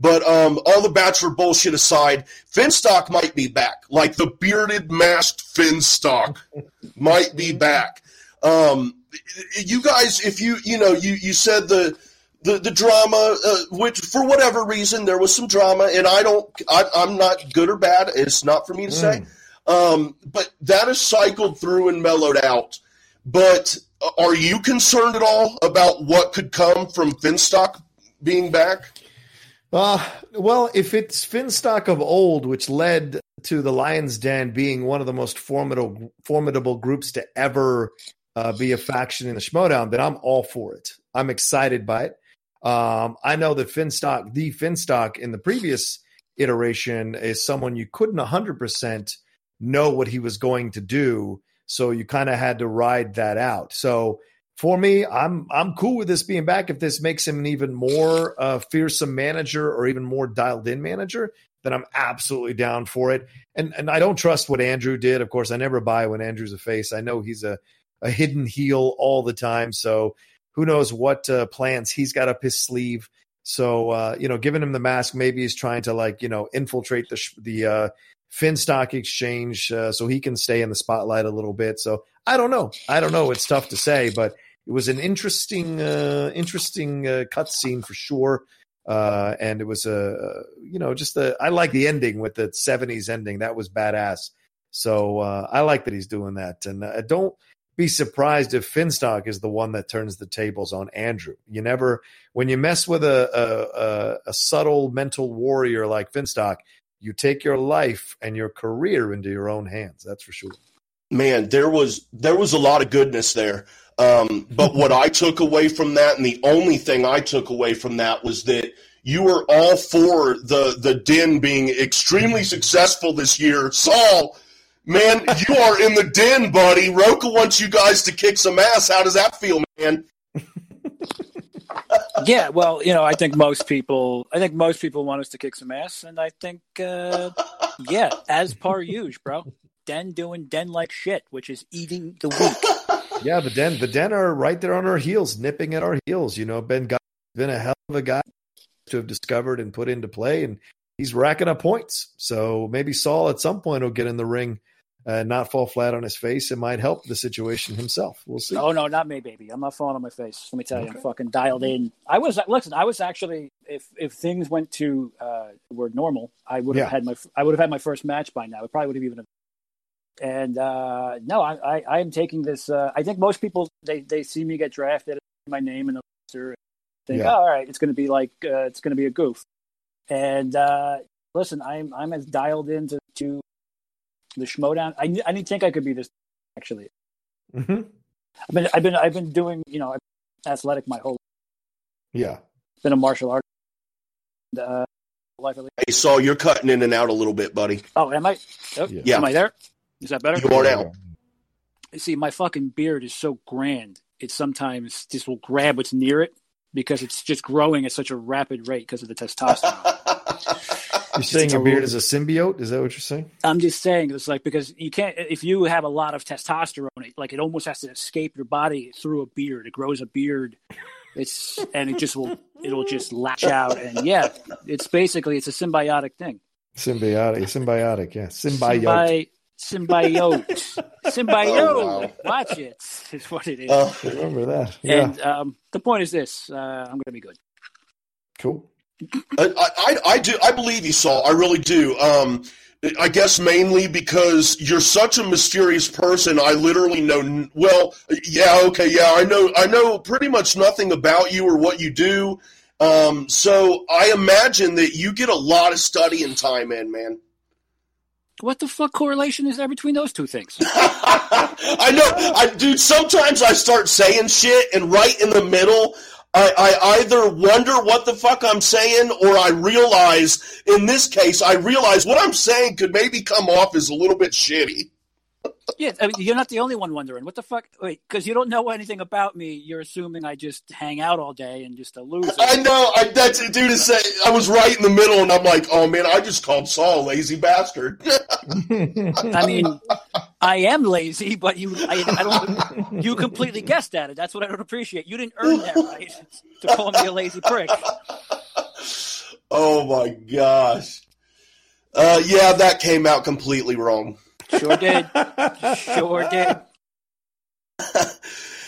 But um, all the Bachelor bullshit aside, Finstock might be back. Like the bearded, masked Finstock might be back. Um, you guys, if you you know you you said the the the drama, uh, which for whatever reason there was some drama, and I don't, I, I'm not good or bad. It's not for me to say. Um, but that has cycled through and mellowed out. But are you concerned at all about what could come from Finstock being back? Uh, well, if it's Finstock of old, which led to the Lions Den being one of the most formidable formidable groups to ever uh, be a faction in the Schmoedown, then I'm all for it. I'm excited by it. Um, I know that Finstock, the Finstock in the previous iteration, is someone you couldn't 100% know what he was going to do. So you kind of had to ride that out. So for me, I'm I'm cool with this being back. If this makes him an even more uh, fearsome manager or even more dialed in manager, then I'm absolutely down for it. And and I don't trust what Andrew did. Of course, I never buy when Andrew's a face. I know he's a a hidden heel all the time. So who knows what uh, plans he's got up his sleeve. So uh, you know, giving him the mask, maybe he's trying to like you know infiltrate the sh- the uh, Finstock exchange uh, so he can stay in the spotlight a little bit. So I don't know. I don't know. It's tough to say, but it was an interesting, uh, interesting uh, cutscene for sure. Uh, and it was a, you know, just a, I like the ending with the 70s ending. That was badass. So uh, I like that he's doing that. And uh, don't be surprised if Finstock is the one that turns the tables on Andrew. You never, when you mess with a, a, a, a subtle mental warrior like Finstock, you take your life and your career into your own hands. That's for sure. Man, there was there was a lot of goodness there. Um, but what I took away from that, and the only thing I took away from that was that you were all for the the den being extremely successful this year. Saul, man, you are in the den, buddy. Rocha wants you guys to kick some ass. How does that feel, man? Yeah, well, you know, I think most people, I think most people want us to kick some ass, and I think, uh, yeah, as par usual, bro. Den doing den like shit, which is eating the weak. Yeah, the den, the den are right there on our heels, nipping at our heels. You know, Ben got been a hell of a guy to have discovered and put into play, and he's racking up points. So maybe Saul at some point will get in the ring uh, not fall flat on his face. It might help the situation himself. We'll see. Oh no, not me, baby. I'm not falling on my face. Let me tell you, I'm fucking dialed in. I was listen. I was actually, if if things went to uh, were normal, I would have Yeah. had my I would have had my first match by now. It probably would have even. And uh, no, I, I I am taking this. Uh, I think most people they they see me get drafted, my name in the roster, and think, Yeah. oh, all right, it's going to be like uh, it's going to be a goof. And uh, listen, I'm I'm as dialed into to the Schmoedown. I I didn't think I could be this actually. Mhm. I've been I've been I've been doing you know athletic my whole life. Yeah. been a martial artist. Uh, life at least. Hey, Saul, you're cutting in and out a little bit, buddy. Oh, am I? Oh, Yeah. Yeah. Am I there? Is that better? You are now. See, my fucking beard is so grand. It sometimes just will grab what's near it because it's just growing at such a rapid rate because of the testosterone. You're saying your a beard is a symbiote? Is that what you're saying? I'm just saying it's like because you can't if you have a lot of testosterone, it, like it almost has to escape your body through a beard. It grows a beard. It's and it just will it'll just latch out and yeah, it's basically it's a symbiotic thing. Symbiotic. Symbiotic. Yeah. Symbiote. Symbi- symbiote. Symbiote. Oh, wow. Watch it. Is what it is. Uh, Remember that. Yeah. and um, the point is this: uh, I'm going to be good. cool. I, I, I do. I believe you, Saul. I really do. Um, I guess mainly because you're such a mysterious person. I literally know. Well, yeah, okay, yeah. I know. I know pretty much nothing about you or what you do. Um, so I imagine that you get a lot of studying time in, man. What the fuck correlation is there between those two things? I know, I, dude. Sometimes I start saying shit, and right in the middle, I, I either wonder what the fuck I'm saying, or I realize. In this case, I realize what I'm saying could maybe come off as a little bit shitty. yeah, I mean, you're not the only one wondering. What the fuck? Wait, because you don't know anything about me. You're assuming I just hang out all day and just a loser. I know. I, that's dude. Is say, I was right in the middle, and I'm like, oh man, I just called Saul a lazy bastard. I mean, I am lazy, but you, I, I don't. You completely guessed at it. That's what I don't appreciate. You didn't earn that right to call me a lazy prick. oh my gosh. Uh, yeah, that came out completely wrong. Sure did. Sure did.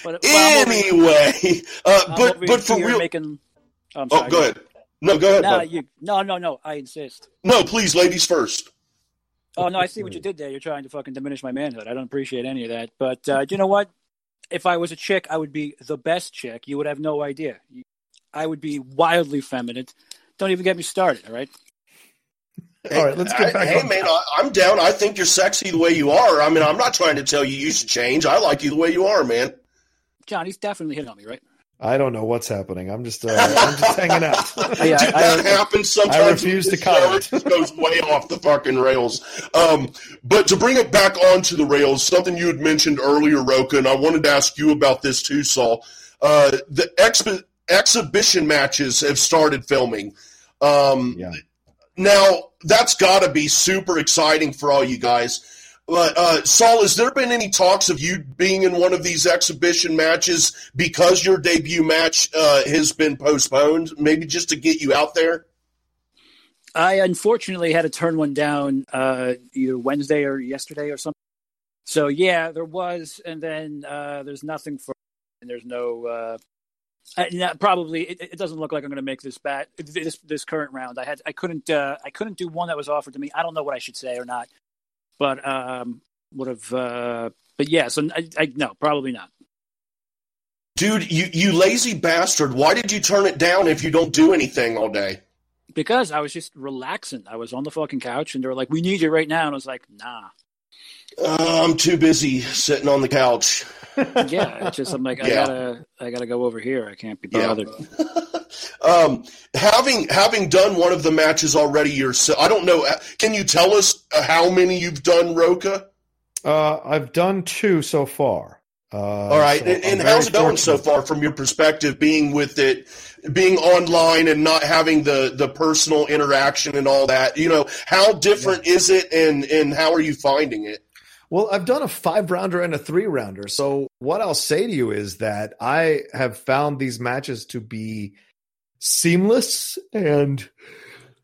But, well, Anyway, uh, but but for real. making. I'm Oh, go ahead. No, go ahead. No, you, no, no, no. I insist. No, please, ladies first. Oh no, I see what you did there. You're trying to fucking diminish my manhood. I don't appreciate any of that. But uh, you know what? If I was a chick, I would be the best chick. You would have no idea. I would be wildly feminine. Don't even get me started. All right. All right, let's get back Hey, man, I, I'm down. I think you're sexy the way you are. I mean, I'm not trying to tell you you should change. I like you the way you are, man. John, he's definitely hitting on me, right? I don't know what's happening. I'm just, uh, I'm just hanging out. Yeah, Dude, I- that happens sometimes. I refuse to comment. It goes way off the fucking rails. Um, but to bring it back onto the rails, something you had mentioned earlier, Rocha, and I wanted to ask you about this too, Saul. Uh, the expi- exhibition matches have started filming. Um, Yeah. Now, that's got to be super exciting for all you guys. But uh, Saul, has there been any talks of you being in one of these exhibition matches because your debut match uh, has been postponed? Maybe just to get you out there. I unfortunately had to turn one down uh, either Wednesday or yesterday or something. So yeah, there was, and then uh, there's nothing for, and there's no. Uh, I, probably it, it, doesn't look like I'm going to make this bat this this current round. I had I couldn't uh, I couldn't do one that was offered to me. I don't know what I should say or not, but um, would have. Uh, but yeah, so I, I no, probably not. Dude, you you lazy bastard! Why did you turn it down if you don't do anything all day? Because I was just relaxing. I was on the fucking couch, and they were like, "We need you right now," and I was like, "Nah." Uh, I'm too busy sitting on the couch. yeah, it's just I'm like I yeah. gotta I gotta go over here. I can't be bothered. Yeah. um, having having done one of the matches already yourself, I don't know. Can you tell us how many you've done, Rocha? Uh, I've done two so far. Uh, All right, so and, and how's it going so far from your perspective? Being with it, being online, and not having the the personal interaction and all that. You know, how different yeah. is it, and and how are you finding it? Well, I've done a five rounder and a three rounder. So what I'll say to you is that I have found these matches to be seamless and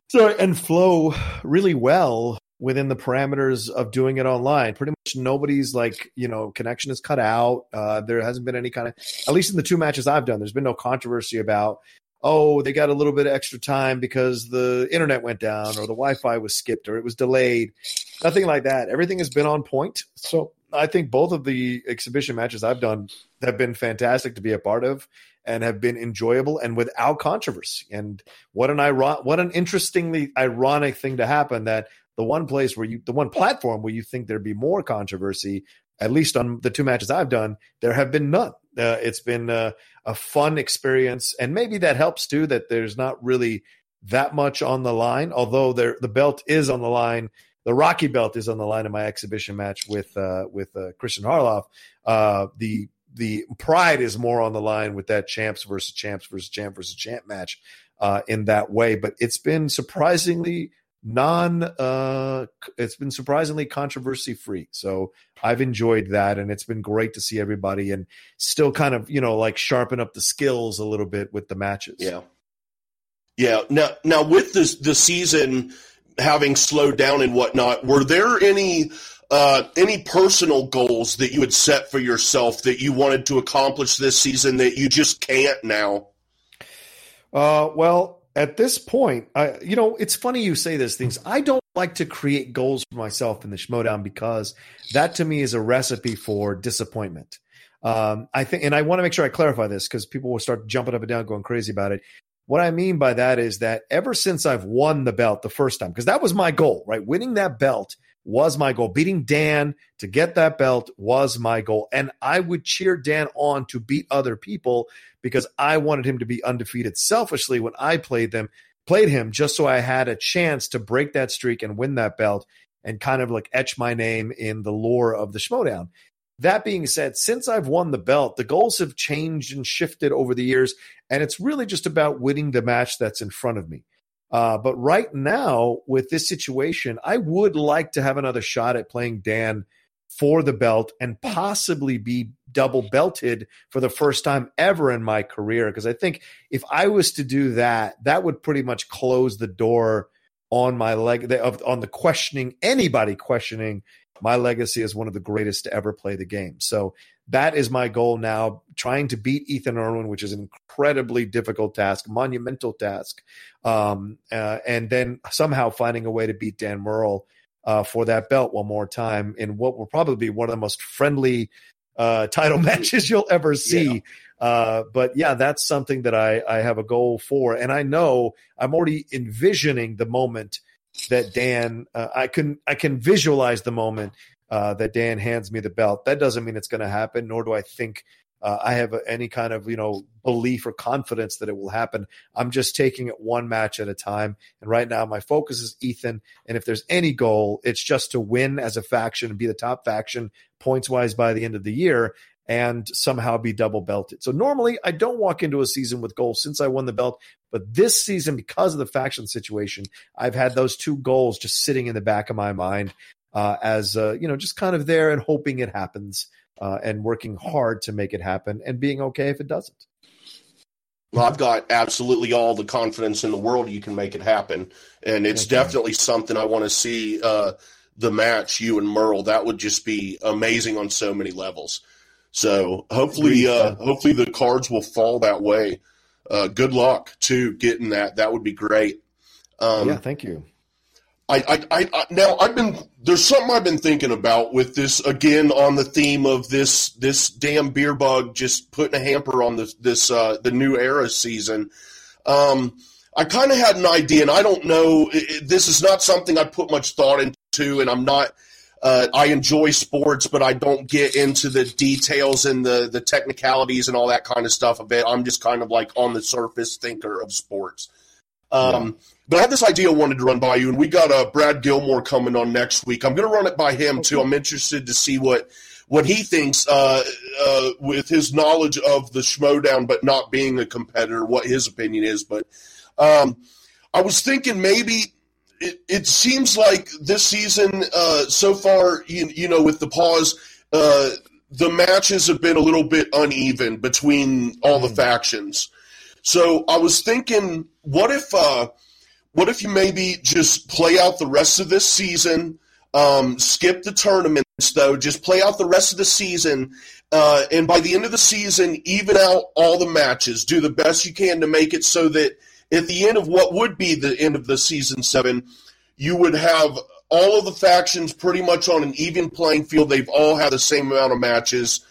sorry and flow really well within the parameters of doing it online. Pretty much nobody's like, you know, connection is cut out. Uh, there hasn't been any kind of, at least in the two matches I've done, there's been no controversy about, oh, they got a little bit of extra time because the internet went down or the Wi Fi was skipped or it was delayed. Nothing like that. Everything has been on point. So I think both of the exhibition matches I've done have been fantastic to be a part of and have been enjoyable and without controversy. And what an iron, what an interestingly ironic thing to happen that the one place where you, the one platform where you think there'd be more controversy, at least on the two matches I've done, there have been none. Uh, it's been uh, a fun experience, and maybe that helps too. That there's not really that much on the line, although there the belt is on the line. The Rocky belt is on the line in my exhibition match with uh, with uh, Kristian Harloff. Uh, the the pride is more on the line with that champs versus champs versus champ versus champ match in that way. But it's been surprisingly non uh it's been surprisingly controversy free. So i've enjoyed that and it's been great to see everybody and still kind of you know like sharpen up the skills a little bit with the matches. Yeah. Yeah. Now now with this the season having slowed down and whatnot were there any uh any personal goals that you had set for yourself that you wanted to accomplish this season that you just can't now? Uh well at this point, I, you know, it's funny you say these things. I don't like to create goals for myself in the Schmoedown because that to me is a recipe for disappointment. Um, I think, and I want to make sure I clarify this because people will start jumping up and down, going crazy about it. What I mean by that is that ever since I've won the belt the first time, because that was my goal, right? Winning that belt was my goal. Beating Dan to get that belt was my goal. And I would cheer Dan on to beat other people because I wanted him to be undefeated selfishly when I played them, played him just so I had a chance to break that streak and win that belt and kind of like etch my name in the lore of the Schmoedown. That being said, since I've won the belt, the goals have changed and shifted over the years, and it's really just about winning the match that's in front of me. Uh, but right now, with this situation, I would like to have another shot at playing Dan for the belt and possibly be double belted for the first time ever in my career. Because I think if I was to do that, that would pretty much close the door on my leg of on the questioning anybody questioning my legacy as one of the greatest to ever play the game. So that is my goal now, trying to beat Ethan Irwin, which is an incredibly difficult task, monumental task, um, uh, and then somehow finding a way to beat Dan Murrell uh, for that belt one more time in what will probably be one of the most friendly uh, title matches you'll ever see. Yeah. Uh, but yeah, that's something that I, I have a goal for, and I know I'm already envisioning the moment that Dan. Uh, I can I can visualize the moment uh, that Dan hands me the belt. That doesn't mean it's going to happen, nor do I think uh, I have any kind of you know belief or confidence that it will happen. I'm just taking it one match at a time, and right now my focus is Ethan. And if there's any goal, it's just to win as a faction and be the top faction points wise by the end of the year, and somehow be double belted. So normally I don't walk into a season with goals since I won the belt, but this season because of the faction situation, I've had those two goals just sitting in the back of my mind uh, as uh, you know, just kind of there and hoping it happens uh, and working hard to make it happen and being okay if it doesn't. Well, I've got absolutely all the confidence in the world you can make it happen, and it's definitely something I want to see. Uh, the match, you and Murrell, that would just be amazing on so many levels. So hopefully, uh, hopefully the cards will fall that way. Uh, good luck to getting that. That would be great. Um, yeah, thank you. I, I, I, now I've been there's something I've been thinking about with this again on the theme of this this damn beer bug just putting a hamper on this this uh, the new era season. Um, I kind of had an idea, and I don't know. It, this is not something I put much thought into, and I'm not. Uh, I enjoy sports, but I don't get into the details and the the technicalities and all that kind of stuff of it. I'm just kind of like on the surface thinker of sports. Um, yeah. But I had this idea I wanted to run by you, and we got uh, Brad Gilmore coming on next week. I'm going to run it by him too. I'm interested to see what what he thinks uh, uh, with his knowledge of the Schmoedown, but not being a competitor, what his opinion is. But um, I was thinking maybe it, it, seems like this season uh, so far, you, you, know, with the pause, uh, the matches have been a little bit uneven between all the mm. factions. So I was thinking, what if, uh, what if you maybe just play out the rest of this season, um, skip the tournaments though, just play out the rest of the season, uh, and by the end of the season, even out all the matches, do the best you can to make it so that at the end of what would be the end of the season seven, you would have all of the factions pretty much on an even playing field. They've all had the same amount of matches,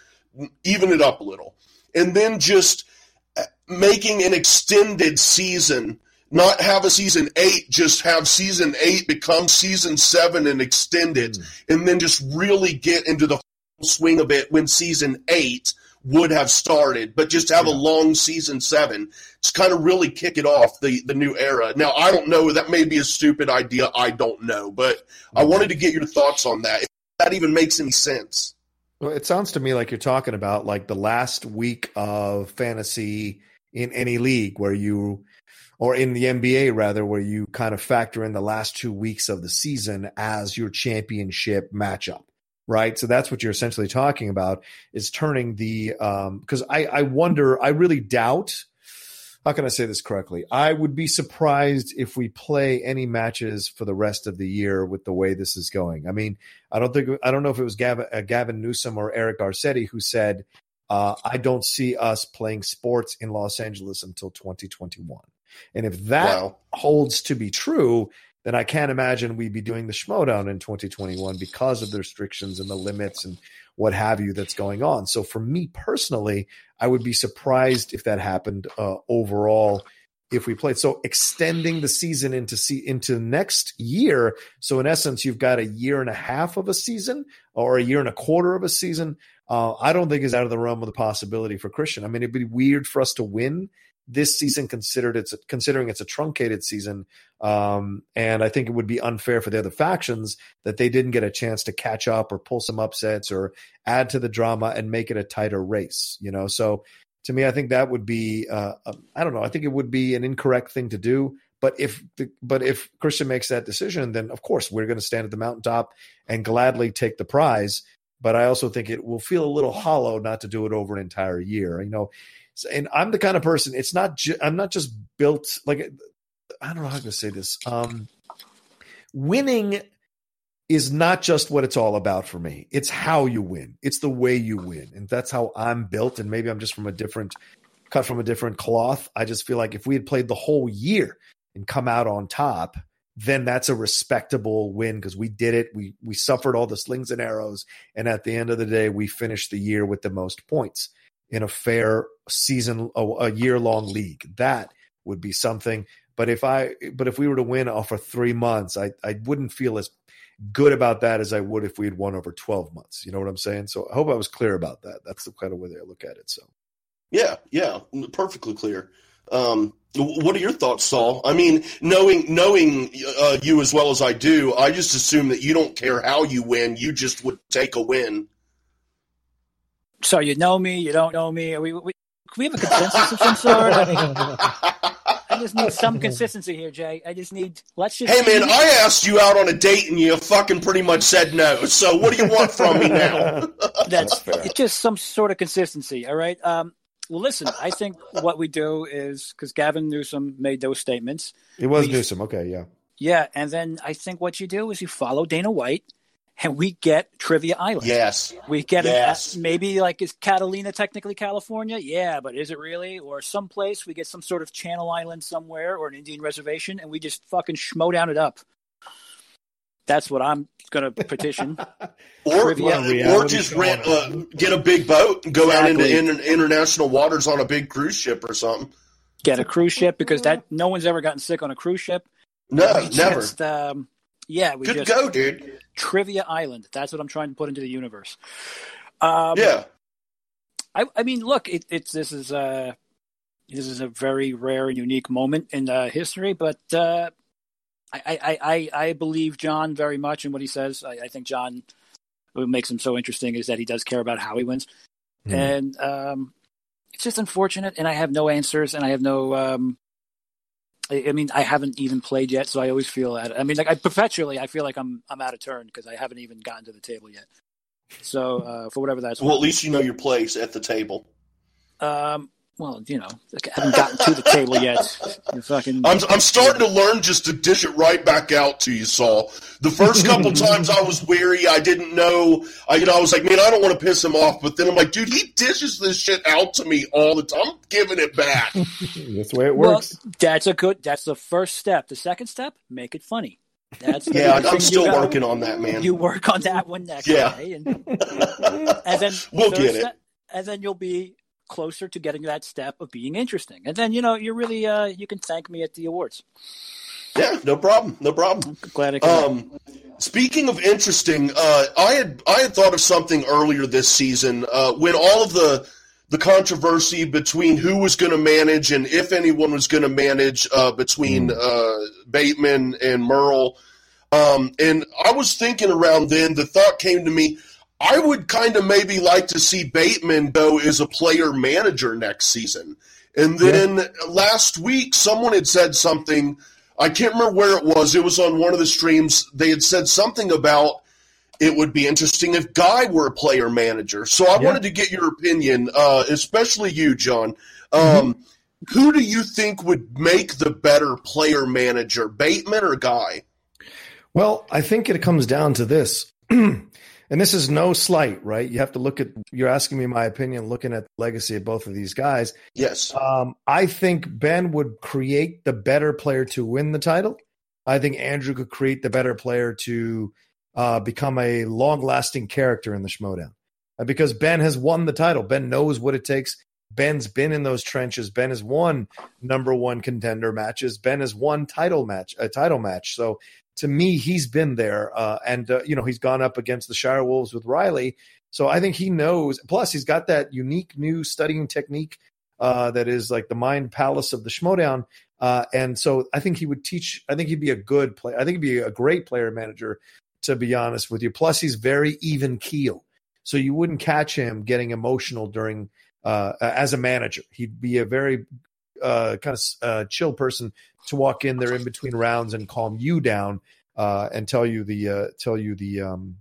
even it up a little, and then just making an extended season, not have a season eight, just have season eight become season seven and extend it, mm. and then just really get into the swing of it when season eight would have started, but just have yeah. a long season seven to kind of really kick it off the, the new era. Now, I don't know. That may be a stupid idea. I don't know. But I mm. wanted to get your thoughts on that. If that even makes any sense. Well, it sounds to me like you're talking about like the last week of fantasy in any league where you or in the NBA rather where you kind of factor in the last 2 weeks of the season as your championship matchup right? So that's what you're essentially talking about is turning the um because i i wonder i really doubt how can i say this correctly? I would be surprised if we play any matches for the rest of the year with the way this is going. I mean i don't think i don't know if it was gavin, uh, gavin newsom or eric garcetti who said uh, I don't see us playing sports in Los Angeles until 2021. And if that wow. holds to be true, then I can't imagine we'd be doing the Schmoedown in 2021 because of the restrictions and the limits and what have you that's going on. So for me personally, I would be surprised if that happened uh, overall if we played. So extending the season into see into next year. So in essence, you've got a year and a half of a season or a year and a quarter of a season uh, I don't think is out of the realm of the possibility for Kristian. I mean, it'd be weird for us to win this season, considered it's considering it's a truncated season, um, and I think it would be unfair for the other factions that they didn't get a chance to catch up or pull some upsets or add to the drama and make it a tighter race. You know, so to me, I think that would be uh, um, I don't know. I think it would be an incorrect thing to do. But if the, but if Kristian makes that decision, then of course we're going to stand at the mountaintop and gladly take the prize but I also think it will feel a little hollow not to do it over an entire year. You know, and I'm the kind of person. It's not. Ju- I'm not just built like I don't know how to say this. Um, winning is not just what it's all about for me. It's how you win. It's the way you win, and that's how I'm built. And maybe I'm just from a different cut from a different cloth. I just feel like if we had played the whole year and come out on top then that's a respectable win because we did it. We we suffered all the slings and arrows, and at the end of the day, we finished the year with the most points in a fair season, a, a year long league. That would be something. But if I but if we were to win for three months, I I wouldn't feel as good about that as I would if we had won over twelve months. You know what I'm saying? So I hope I was clear about that. That's the kind of way I look at it. So yeah, yeah, perfectly clear. Um, what are your thoughts, Saul? I mean, knowing knowing uh, you as well as I do, I just assume that you don't care how you win; you just would take a win. So you know me, you don't know me. We, we, can we have a consensus of some sort? I just need some consistency here, Jay. I just need let's just. Hey man, I asked you out on a date and you fucking pretty much said no. So what do you want from me now? that's fair. It's just some sort of consistency. All right. Um, well, listen. I think what we do is because Gavin Newsom made those statements. It was we, Newsom. Okay, yeah. Yeah, and then I think what you do is you follow Dana White and we get Trivia Island. Yes. We get yes. A, maybe like is Catalina technically California? Yeah, but is it really? Or someplace we get some sort of Channel Island somewhere or an Indian reservation and we just fucking schmo down it up. That's what I'm going to petition. or, or just rent, uh, get a big boat and go exactly. out into in, international waters on a big cruise ship or something. Get a cruise ship because that no one's ever gotten sick on a cruise ship. No, never. Just, um, yeah, we Good just go, dude. Trivia Island. That's what I'm trying to put into the universe. Um, yeah. I, I mean, look, it, it's this is a this is a very rare and unique moment in uh, history, but uh, I, I, I, I believe John very much in what he says. I, I, think John, what makes him so interesting is that he does care about how he wins, mm. and um, it's just unfortunate. And I have no answers, and I have no um, I, mean, I haven't even played yet, so I always feel at. I mean, like I perpetually, I feel like I'm I'm out of turn because I haven't even gotten to the table yet. So uh, for whatever that's. Well, at least you know your place at the table. Um, well, you know, I haven't gotten to the table yet. You fucking. I'm I'm starting to learn just to dish it right back out to you, Saul. The first couple times I was weary, I didn't know. I you know I was like, man, I don't want to piss him off, but then I'm like, dude, he dishes this shit out to me all the time. I'm giving it back. that's the way it works. Well, that's a good. That's the first step. The second step, make it funny. That's yeah, I'm still working on that, man. You work on that one next. Yeah, and, and then we'll get it. and then you'll be closer to getting that step of being interesting. And then you know you're really uh, you can thank me at the awards. Yeah, no problem, no problem. I'm glad I can. Um, speaking of interesting, uh, I had I had thought of something earlier this season uh, when all of the the controversy between who was going to manage and if anyone was going to manage uh, between mm. uh, Bateman and Murrell. Um, and I was thinking around then, the thought came to me, I would kind of maybe like to see Bateman go as a player manager next season. And then yeah. last week, someone had said something. I can't remember where it was. It was on one of the streams. They had said something about it would be interesting if Guy were a player manager. So I yeah. wanted to get your opinion, uh, especially you, John. Um, mm-hmm. Who do you think would make the better player manager, Bateman or Guy? Well, I think it comes down to this. and this is no slight, right? You have to look at. You're asking me my opinion, looking at the legacy of both of these guys. Yes, um, I think Ben would create the better player to win the title. I think Andrew could create the better player to uh, become a long-lasting character in the Schmoedown, uh, because Ben has won the title. Ben knows what it takes. Ben's been in those trenches. Ben has won number one contender matches. Ben has won title match a title match. So to me, he's been there, uh, and uh, you know he's gone up against the Shire Wolves with Riley. So I think he knows. Plus, he's got that unique new studying technique uh, that is like the mind palace of the Schmoedown. Uh, and so I think he would teach. I think he'd be a good player. I think he'd be a great player manager, to be honest with you. Plus, he's very even keel, so you wouldn't catch him getting emotional during uh, as a manager. He'd be a very uh, kind of uh, chill person to walk in there in between rounds and calm you down uh, and tell you the uh, tell you the um,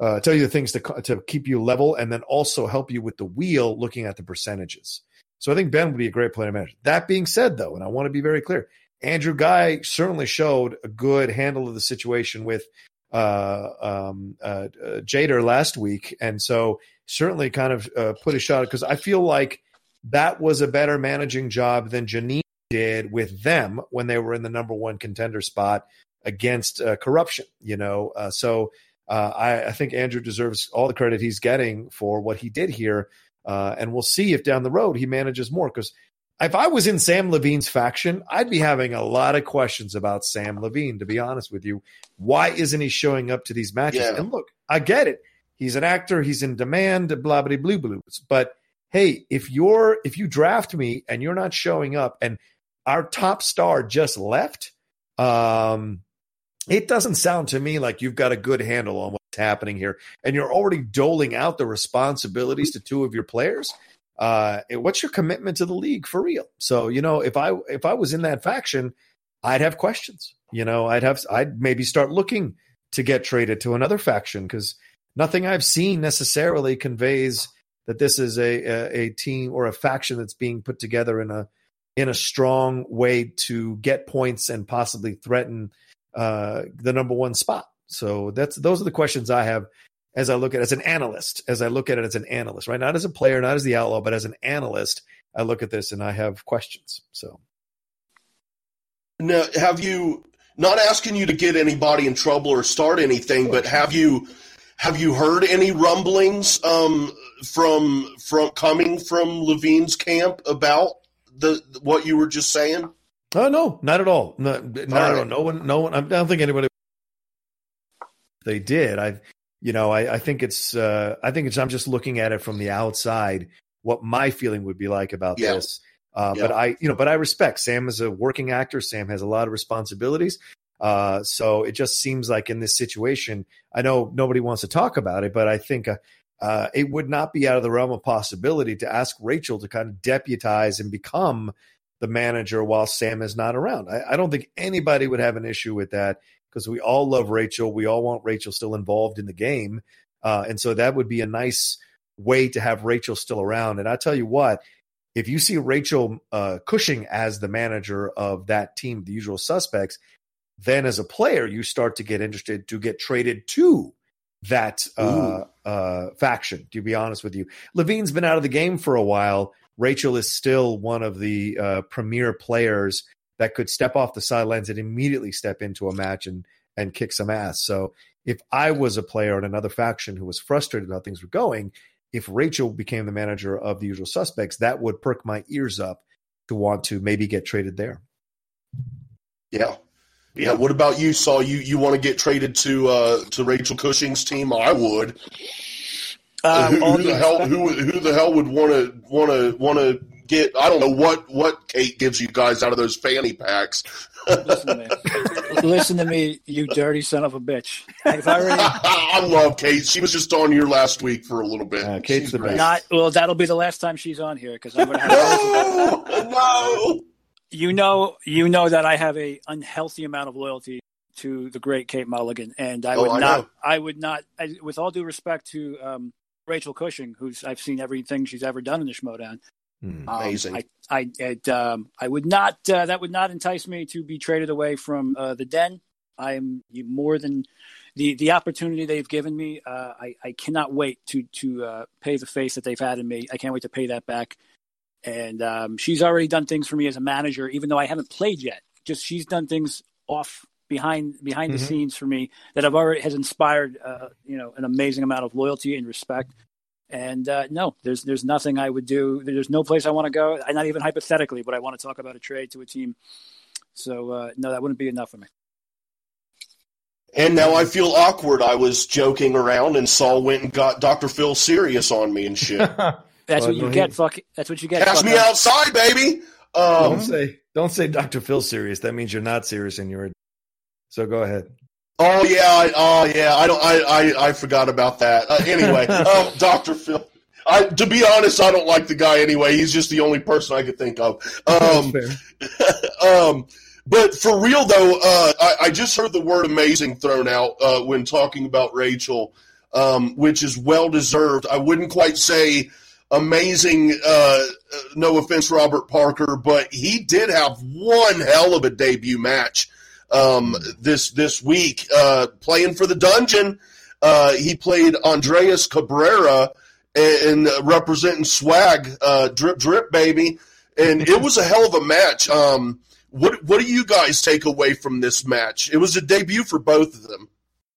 uh, tell you the things to to keep you level and then also help you with the wheel looking at the percentages. So I think Ben would be a great player manager. That being said, though, and I want to be very clear, Andrew Guy certainly showed a good handle of the situation with uh, um, Jader last week, and so certainly kind of put a shot because I feel like that was a better managing job than Janine did with them when they were in the number one contender spot against uh, corruption. You know, uh, so uh, I, I, think Andrew deserves all the credit he's getting for what he did here, uh, and we'll see if down the road he manages more. Because if I was in Sam Levine's faction, I'd be having a lot of questions about Sam Levine. To be honest with you, why isn't he showing up to these matches? Yeah. And look, I get it. He's an actor. He's in demand. Blah blah blah blues. But hey, if you're if you draft me and you're not showing up, and our top star just left, um, it doesn't sound to me like you've got a good handle on what's happening here, and you're already doling out the responsibilities to two of your players. uh, what's your commitment to the league for real? So you know, if I if I was in that faction, I'd have questions. You know, I'd have I'd maybe start looking to get traded to another faction because nothing I've seen necessarily conveys that this is a, a, a team or a faction that's being put together in a in a strong way to get points and possibly threaten uh, the number one spot. So that's those are the questions I have as I look at it as an analyst, as I look at it as an analyst, right? Not as a player, not as the outlaw, but as an analyst, I look at this and I have questions. So now, have you not asking you to get anybody in trouble or start anything, but have you have you heard any rumblings um, from from coming from Levine's camp about the what you were just saying? Oh no, not at all. No, not all all. No one, no one. I don't think anybody. They did. I, you know, I, I think it's. Uh, I think it's. I'm just looking at it from the outside. What my feeling would be like about yeah. this. Uh, yeah. But I, you know, but I respect Sam is a working actor. Sam has a lot of responsibilities. Uh, so it just seems like in this situation, I know nobody wants to talk about it, but I think uh, uh, it would not be out of the realm of possibility to ask Rachel to kind of deputize and become the manager while Sam is not around. I, I don't think anybody would have an issue with that because we all love Rachel. We all want Rachel still involved in the game. Uh, and so that would be a nice way to have Rachel still around. And I tell you what, if you see Rachel uh, Cushing as the manager of that team, the usual suspects, then as a player, you start to get interested to get traded to that uh, uh, faction. To be honest with you, Levine's been out of the game for a while. Rachel is still one of the uh, premier players that could step off the sidelines and immediately step into a match and and kick some ass. So if I was a player in another faction who was frustrated how things were going, if Rachel became the manager of the usual suspects, that would perk my ears up to want to maybe get traded there. Yeah, yeah. What about you, Saul? You you want to get traded to uh, to Rachel Cushing's team? I would. Um, who, who the hell who who the hell would want to want to want to get? I don't know what what Kate gives you guys out of those fanny packs. Listen to me, Listen to me you dirty son of a bitch. I, already... I love Kate. She was just on here last week for a little bit. Uh, Kate's She's the best. Not well. That'll be the last time she's on here because I'm going to have. no, no you know, you know that I have a unhealthy amount of loyalty to the great Kate Mulligan, and I oh, would I not, know. I would not, I, with all due respect to um, Rachel Cushing, who's I've seen everything she's ever done in the Schmoedown. Mm, um, amazing. I, I, it, um, I would not, uh, that would not entice me to be traded away from uh, the den. I am more than the the opportunity they've given me. Uh, I, I cannot wait to to uh, pay the face that they've had in me. I can't wait to pay that back and um, she's already done things for me as a manager, even though I haven't played yet. Just she's done things off behind behind mm-hmm. the scenes for me that have already has inspired uh, you know an amazing amount of loyalty and respect. And uh, no, there's there's nothing I would do. There's no place I want to go. Not even hypothetically, but I want to talk about a trade to a team. So uh, no, that wouldn't be enough for me. And now I feel awkward. I was joking around, and Saul went and got Dr. Phil serious on me and shit. That's what you get. Fuck. That's what you get. Cash me up. outside, baby. Um, don't say don't say Dr. Phil serious. That means you're not serious and you're. So go ahead. Oh yeah, I, oh yeah. I don't. I I, I forgot about that. Uh, anyway, um, Dr. Phil. I, to be honest, I don't like the guy anyway. He's just the only person I could think of. Um, um, but for real though, uh, I, I, just heard the word "amazing" thrown out uh, when talking about Rachel, um, which is well deserved. I wouldn't quite say amazing. Uh, no offense, Robert Parker, but he did have one hell of a debut match um, this this week, uh, playing for the Dungeon. Uh, he played Andreas Cabrera and, representing Swag, uh, drip drip baby, and it was a hell of a match. Um, what what do you guys take away from this match? It was a debut for both of them.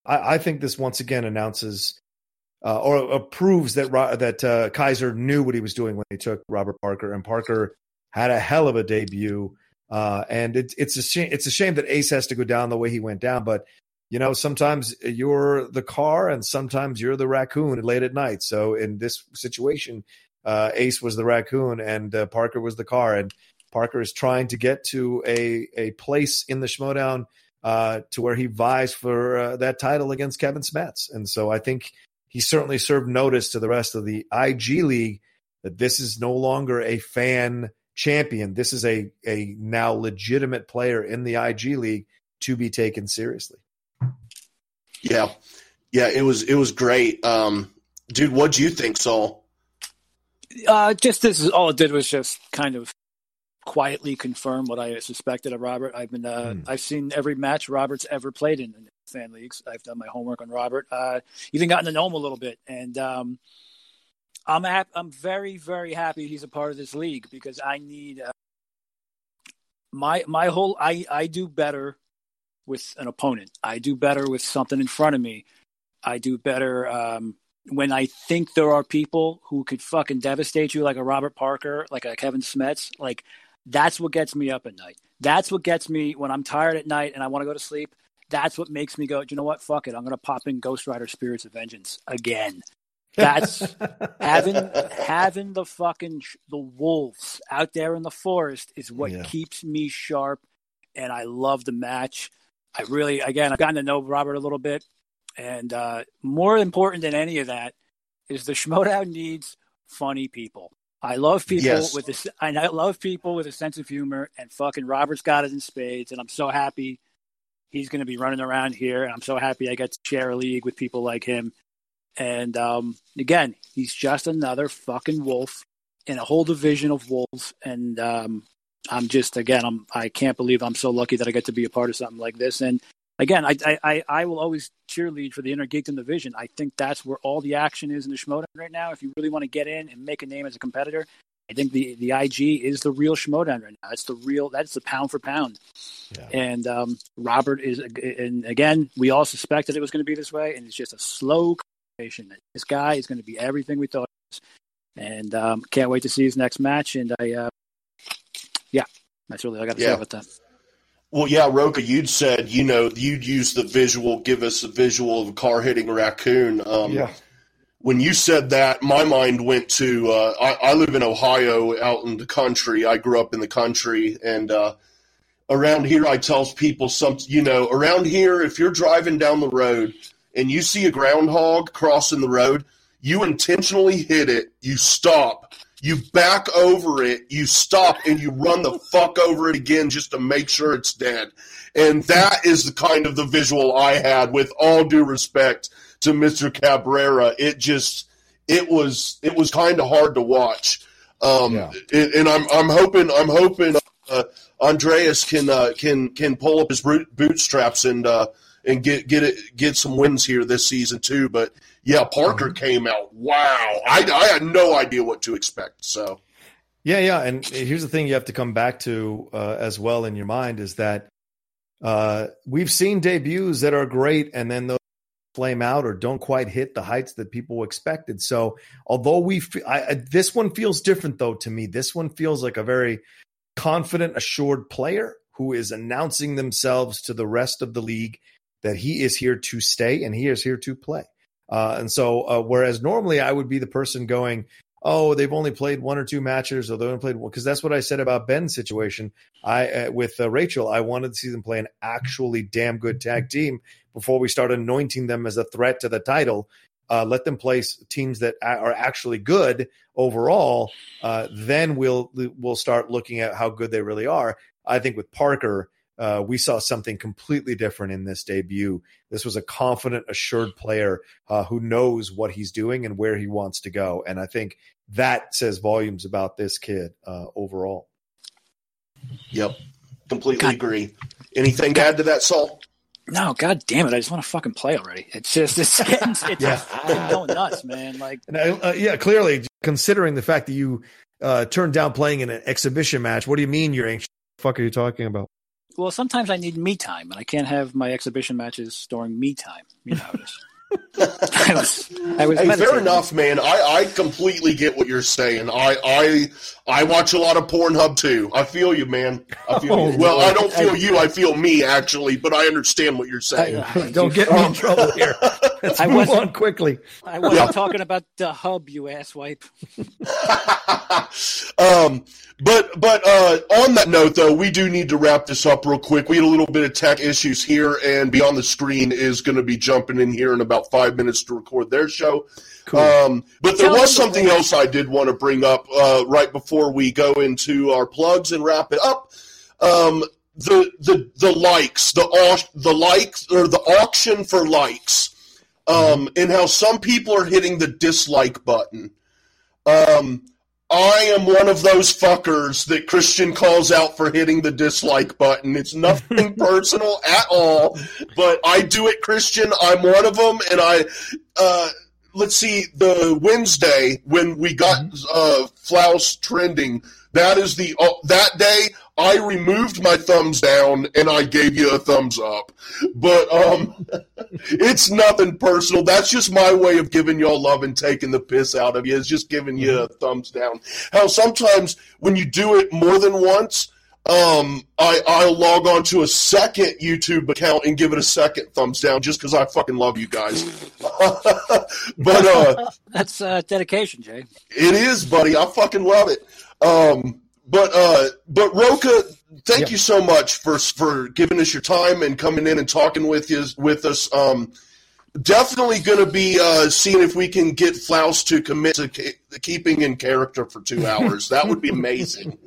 I think this once again announces uh, or, or, proves that that uh, Kaiser knew what he was doing when he took Robert Parker, and Parker had a hell of a debut. Uh, and it, it's a shame. It's a shame that Ace has to go down the way he went down. But you know, sometimes you're the car, and sometimes you're the raccoon late at night. So in this situation, uh, Ace was the raccoon, and uh, Parker was the car. And Parker is trying to get to a a place in the Schmoedown uh, to where he vies for uh, that title against Kevin Smets. And so I think he certainly served notice to the rest of the IG League that this is no longer a fan champion. This is a a now legitimate player in the IG league to be taken seriously. Yeah, yeah, it was it was great, um, dude. What do you think, Saul? Uh, just this is all it did was just kind of quietly confirm what I suspected of Robert. I've been uh, mm. I've seen every match Robert's ever played in, in fan leagues. I've done my homework on Robert. Uh, even gotten to know him a little bit, and um, I'm hap- I'm very very happy he's a part of this league because I need uh, my my whole I I do better with an opponent. I do better with something in front of me. I do better um, when I think there are people who could fucking devastate you, like a Robert Parker, like a Kevin Smets. Like that's what gets me up at night. That's what gets me when I'm tired at night and I want to go to sleep. That's what makes me go. you know what? Fuck it. I'm gonna pop in Ghost Rider: Spirits of Vengeance again. That's having having the fucking the wolves out there in the forest is what yeah. keeps me sharp, and I love the match. I really, again, I've gotten to know Robert a little bit, and uh, more important than any of that is the Schmoedown needs funny people. I love people yes. with this. I love people with a sense of humor, and fucking Robert's got it in spades, and I'm so happy he's going to be running around here, and I'm so happy I get to share a league with people like him. And um, again, he's just another fucking wolf in a whole division of wolves, and um, I'm just again, I'm I can't believe I'm so lucky that I get to be a part of something like this. And again, I I, I will always cheerlead for the Inner Geekdom division. I think that's where all the action is in the Schmoedown right now. If you really want to get in and make a name as a competitor, I think the the IG is the real Schmoedown right now. It's the real. That's the pound for pound. Yeah. And um, Robert is, and again, we all suspected it was going to be this way, and it's just a slow conversation. This guy is going to be everything we thought. was. And um, can't wait to see his next match. And I, uh, yeah, that's really all I got to yeah. say about that. Well, yeah, Rocha, you'd said, you know, you'd use the visual, give us a visual of a car hitting a raccoon. Um, yeah. When you said that, my mind went to uh, I, I, live in Ohio out in the country. I grew up in the country. And uh, around here, I tell people something, you know, around here, if you're driving down the road and you see a groundhog crossing the road, you intentionally hit it, you stop, you back over it, you stop, and you run the fuck over it again just to make sure it's dead. And that is the kind of the visual I had. With all due respect to Mr. Cabrera, it just it was it was kind of hard to watch. Um, yeah. and, and, I'm I'm hoping I'm hoping uh, Andreas can uh, can can pull up his bootstraps and uh, and get get it get some wins here this season too. But yeah, Parker mm-hmm. came out. Wow, I, I had no idea what to expect. So yeah, yeah, and here's the thing you have to come back to uh, as well in your mind is that uh, we've seen debuts that are great, and then those flame out or don't quite hit the heights that people expected. So although we, I, this one feels different though to me. This one feels like a very confident, assured player who is announcing themselves to the rest of the league that he is here to stay and he is here to play. Uh, and so, uh, whereas normally I would be the person going, "Oh, they've only played one or two matches, or they only played one," because that's what I said about Ben's situation. I uh, with uh, Rachel, I wanted to see them play an actually damn good tag team before we start anointing them as a threat to the title. Uh, let them play teams that are actually good overall. Uh, then we'll we'll start looking at how good they really are. I think with Parker, uh, we saw something completely different in this debut. This was a confident, assured player uh, who knows what he's doing and where he wants to go. And I think that says volumes about this kid uh, overall. Yep, completely God. agree. Anything to add to that, Saul? No, god damn it! I just want to fucking play already. It's just it's getting it's yeah. going nuts, man. Like, I, uh, yeah, clearly considering the fact that you uh, turned down playing in an exhibition match. What do you mean you're anxious? What the fuck are you talking about? Well, sometimes I need me time, and I can't have my exhibition matches during me time. You know, I was, I was hey, fair enough, man. I, I completely get what you're saying. I, I I watch a lot of Pornhub too. I feel you, man. I feel oh, you. Well, I don't feel I, you. I feel me actually, but I understand what you're saying. I, don't get me in trouble here. Let's I move wasn't- on quickly. I wasn't talking about the hub, you asswipe. um, but but uh, on that note, though, we do need to wrap this up real quick. We had a little bit of tech issues here, and Beyond the Screen is going to be jumping in here in about five minutes to record their show. Cool. Um, but there Tell was something else I did want to bring up uh, right before we go into our plugs and wrap it up. Um, the the the likes, the au- the likes or the auction for likes, um, and how some people are hitting the dislike button. Um, I am one of those fuckers that Kristian calls out for hitting the dislike button. It's nothing personal at all, but I do it, Kristian. I'm one of them, and I. Uh, let's see, the Wednesday when we got uh, Flaus trending, that is the uh, that day I removed my thumbs down and I gave you a thumbs up. But um, it's nothing personal. That's just my way of giving y'all love and taking the piss out of you. It's just giving you a thumbs down. How sometimes when you do it more than once, um, I, I'll log on to a second YouTube account and give it a second thumbs down just because I fucking love you guys. but uh, That's uh, dedication, Jay. it is, buddy. I fucking love it. Um, but uh, but Rocha, thank Yep. you so much for for giving us your time and coming in and talking with you with us. Um, definitely going to be uh, seeing if we can get Flaus to commit to ke- keeping in character for two hours. that would be amazing.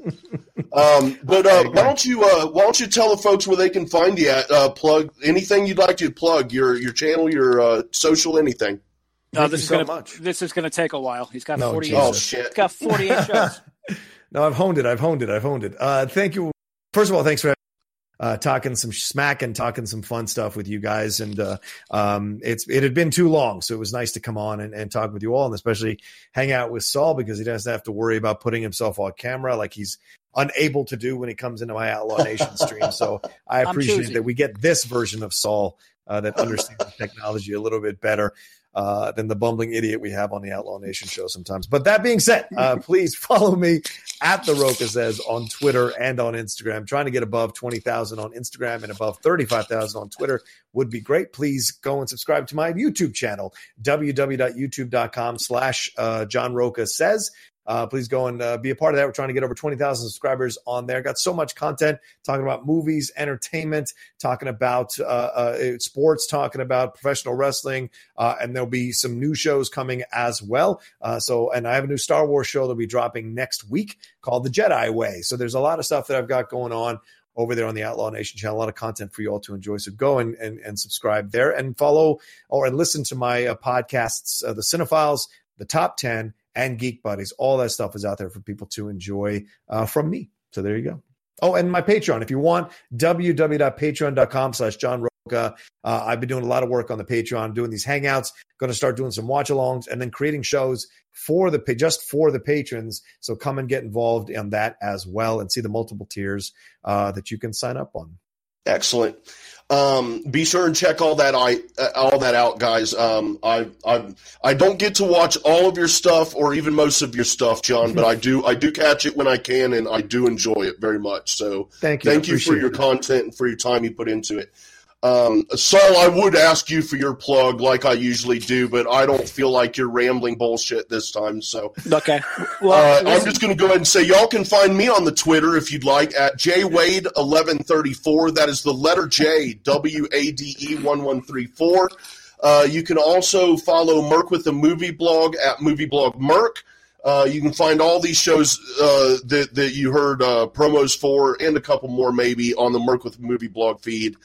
Um, but uh, why don't you uh, why don't you tell the folks where they can find you at? Uh, plug anything you'd like to plug your your channel, your uh, social, anything. No, this is so gonna much. this is gonna take a while. He's got No, 48. Oh shit! He's got 48 shows. No, I've honed it. I've honed it. I've honed it. Uh, thank you. First of all, thanks for uh, talking some smack and talking some fun stuff with you guys. And uh, um, it's it had been too long, so it was nice to come on and, and talk with you all, and especially hang out with Saul because he doesn't have to worry about putting himself on camera like he's unable to do when he comes into my Outlaw Nation stream. So I appreciate that we get this version of Saul uh, that understands technology a little bit better uh, than the bumbling idiot we have on the Outlaw Nation show sometimes. But that being said, uh, please follow me at the Rocha says on Twitter and on Instagram. Trying to get above 20,000 on Instagram and above 35,000 on Twitter would be great. Please go and subscribe to my YouTube channel, www.youtube.com slash uh, John Rocha says. Uh, please go and uh, be a part of that. We're trying to get over 20,000 subscribers on there. Got so much content talking about movies, entertainment, talking about uh, uh, sports, talking about professional wrestling, uh, and there'll be some new shows coming as well. Uh, so, and I have a new Star Wars show that'll be dropping next week called The Jedi Way. So, there's a lot of stuff that I've got going on over there on the Outlaw Nation channel. A lot of content for you all to enjoy. So go and and, and subscribe there and follow or and listen to my uh, podcasts, uh, the Cinephiles, the Top Ten, and Geek Buddies. All that stuff is out there for people to enjoy uh, from me. So there you go. Oh, and my Patreon. If you want, www.patreon.com slash John Rocha. Uh, I've been doing a lot of work on the Patreon, doing these hangouts, going to start doing some watch alongs and then creating shows for the just for the patrons. So come and get involved in that as well and see the multiple tiers uh, that you can sign up on. Excellent. Um, be sure and check all that I uh, all that out, guys. Um, I I I don't get to watch all of your stuff or even most of your stuff, John, but I do I do catch it when I can, and I do enjoy it very much. So Thank you. thank you for your it. content and for your time you put into it. Um, Saul, I would ask you for your plug like I usually do, but I don't feel like you're rambling bullshit this time. So Okay. Well, uh, I'm just going to go ahead and say y'all can find me on the Twitter if you'd like at jwade1134. That is the letter J W A D E 1134. Uh, you can also follow Merc with the movie blog at movieblog Merc. Uh, you can find all these shows uh, that that you heard uh, promos for and a couple more maybe on the Merc with the movie blog feed.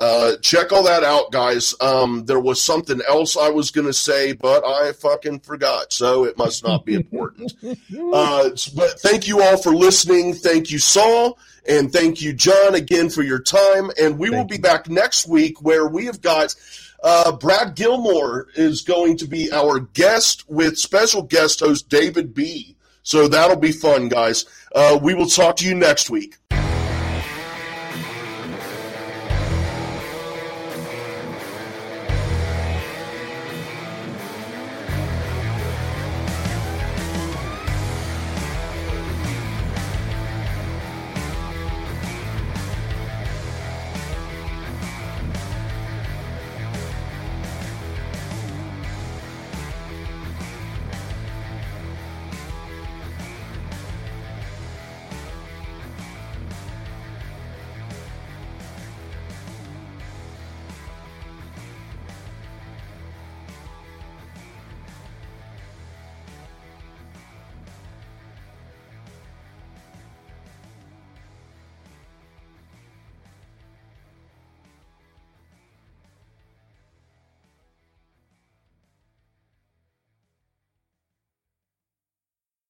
Uh, check all that out, guys. Um, there was something else I was going to say, but I fucking forgot, so it must not be important. uh, but thank you all for listening. Thank you, Saul, and thank you, John, again for your time. And we will be you. back next week where we have got uh, Brad Gilmore is going to be our guest with special guest host David B. So that'll be fun, guys. Uh, we will talk to you next week.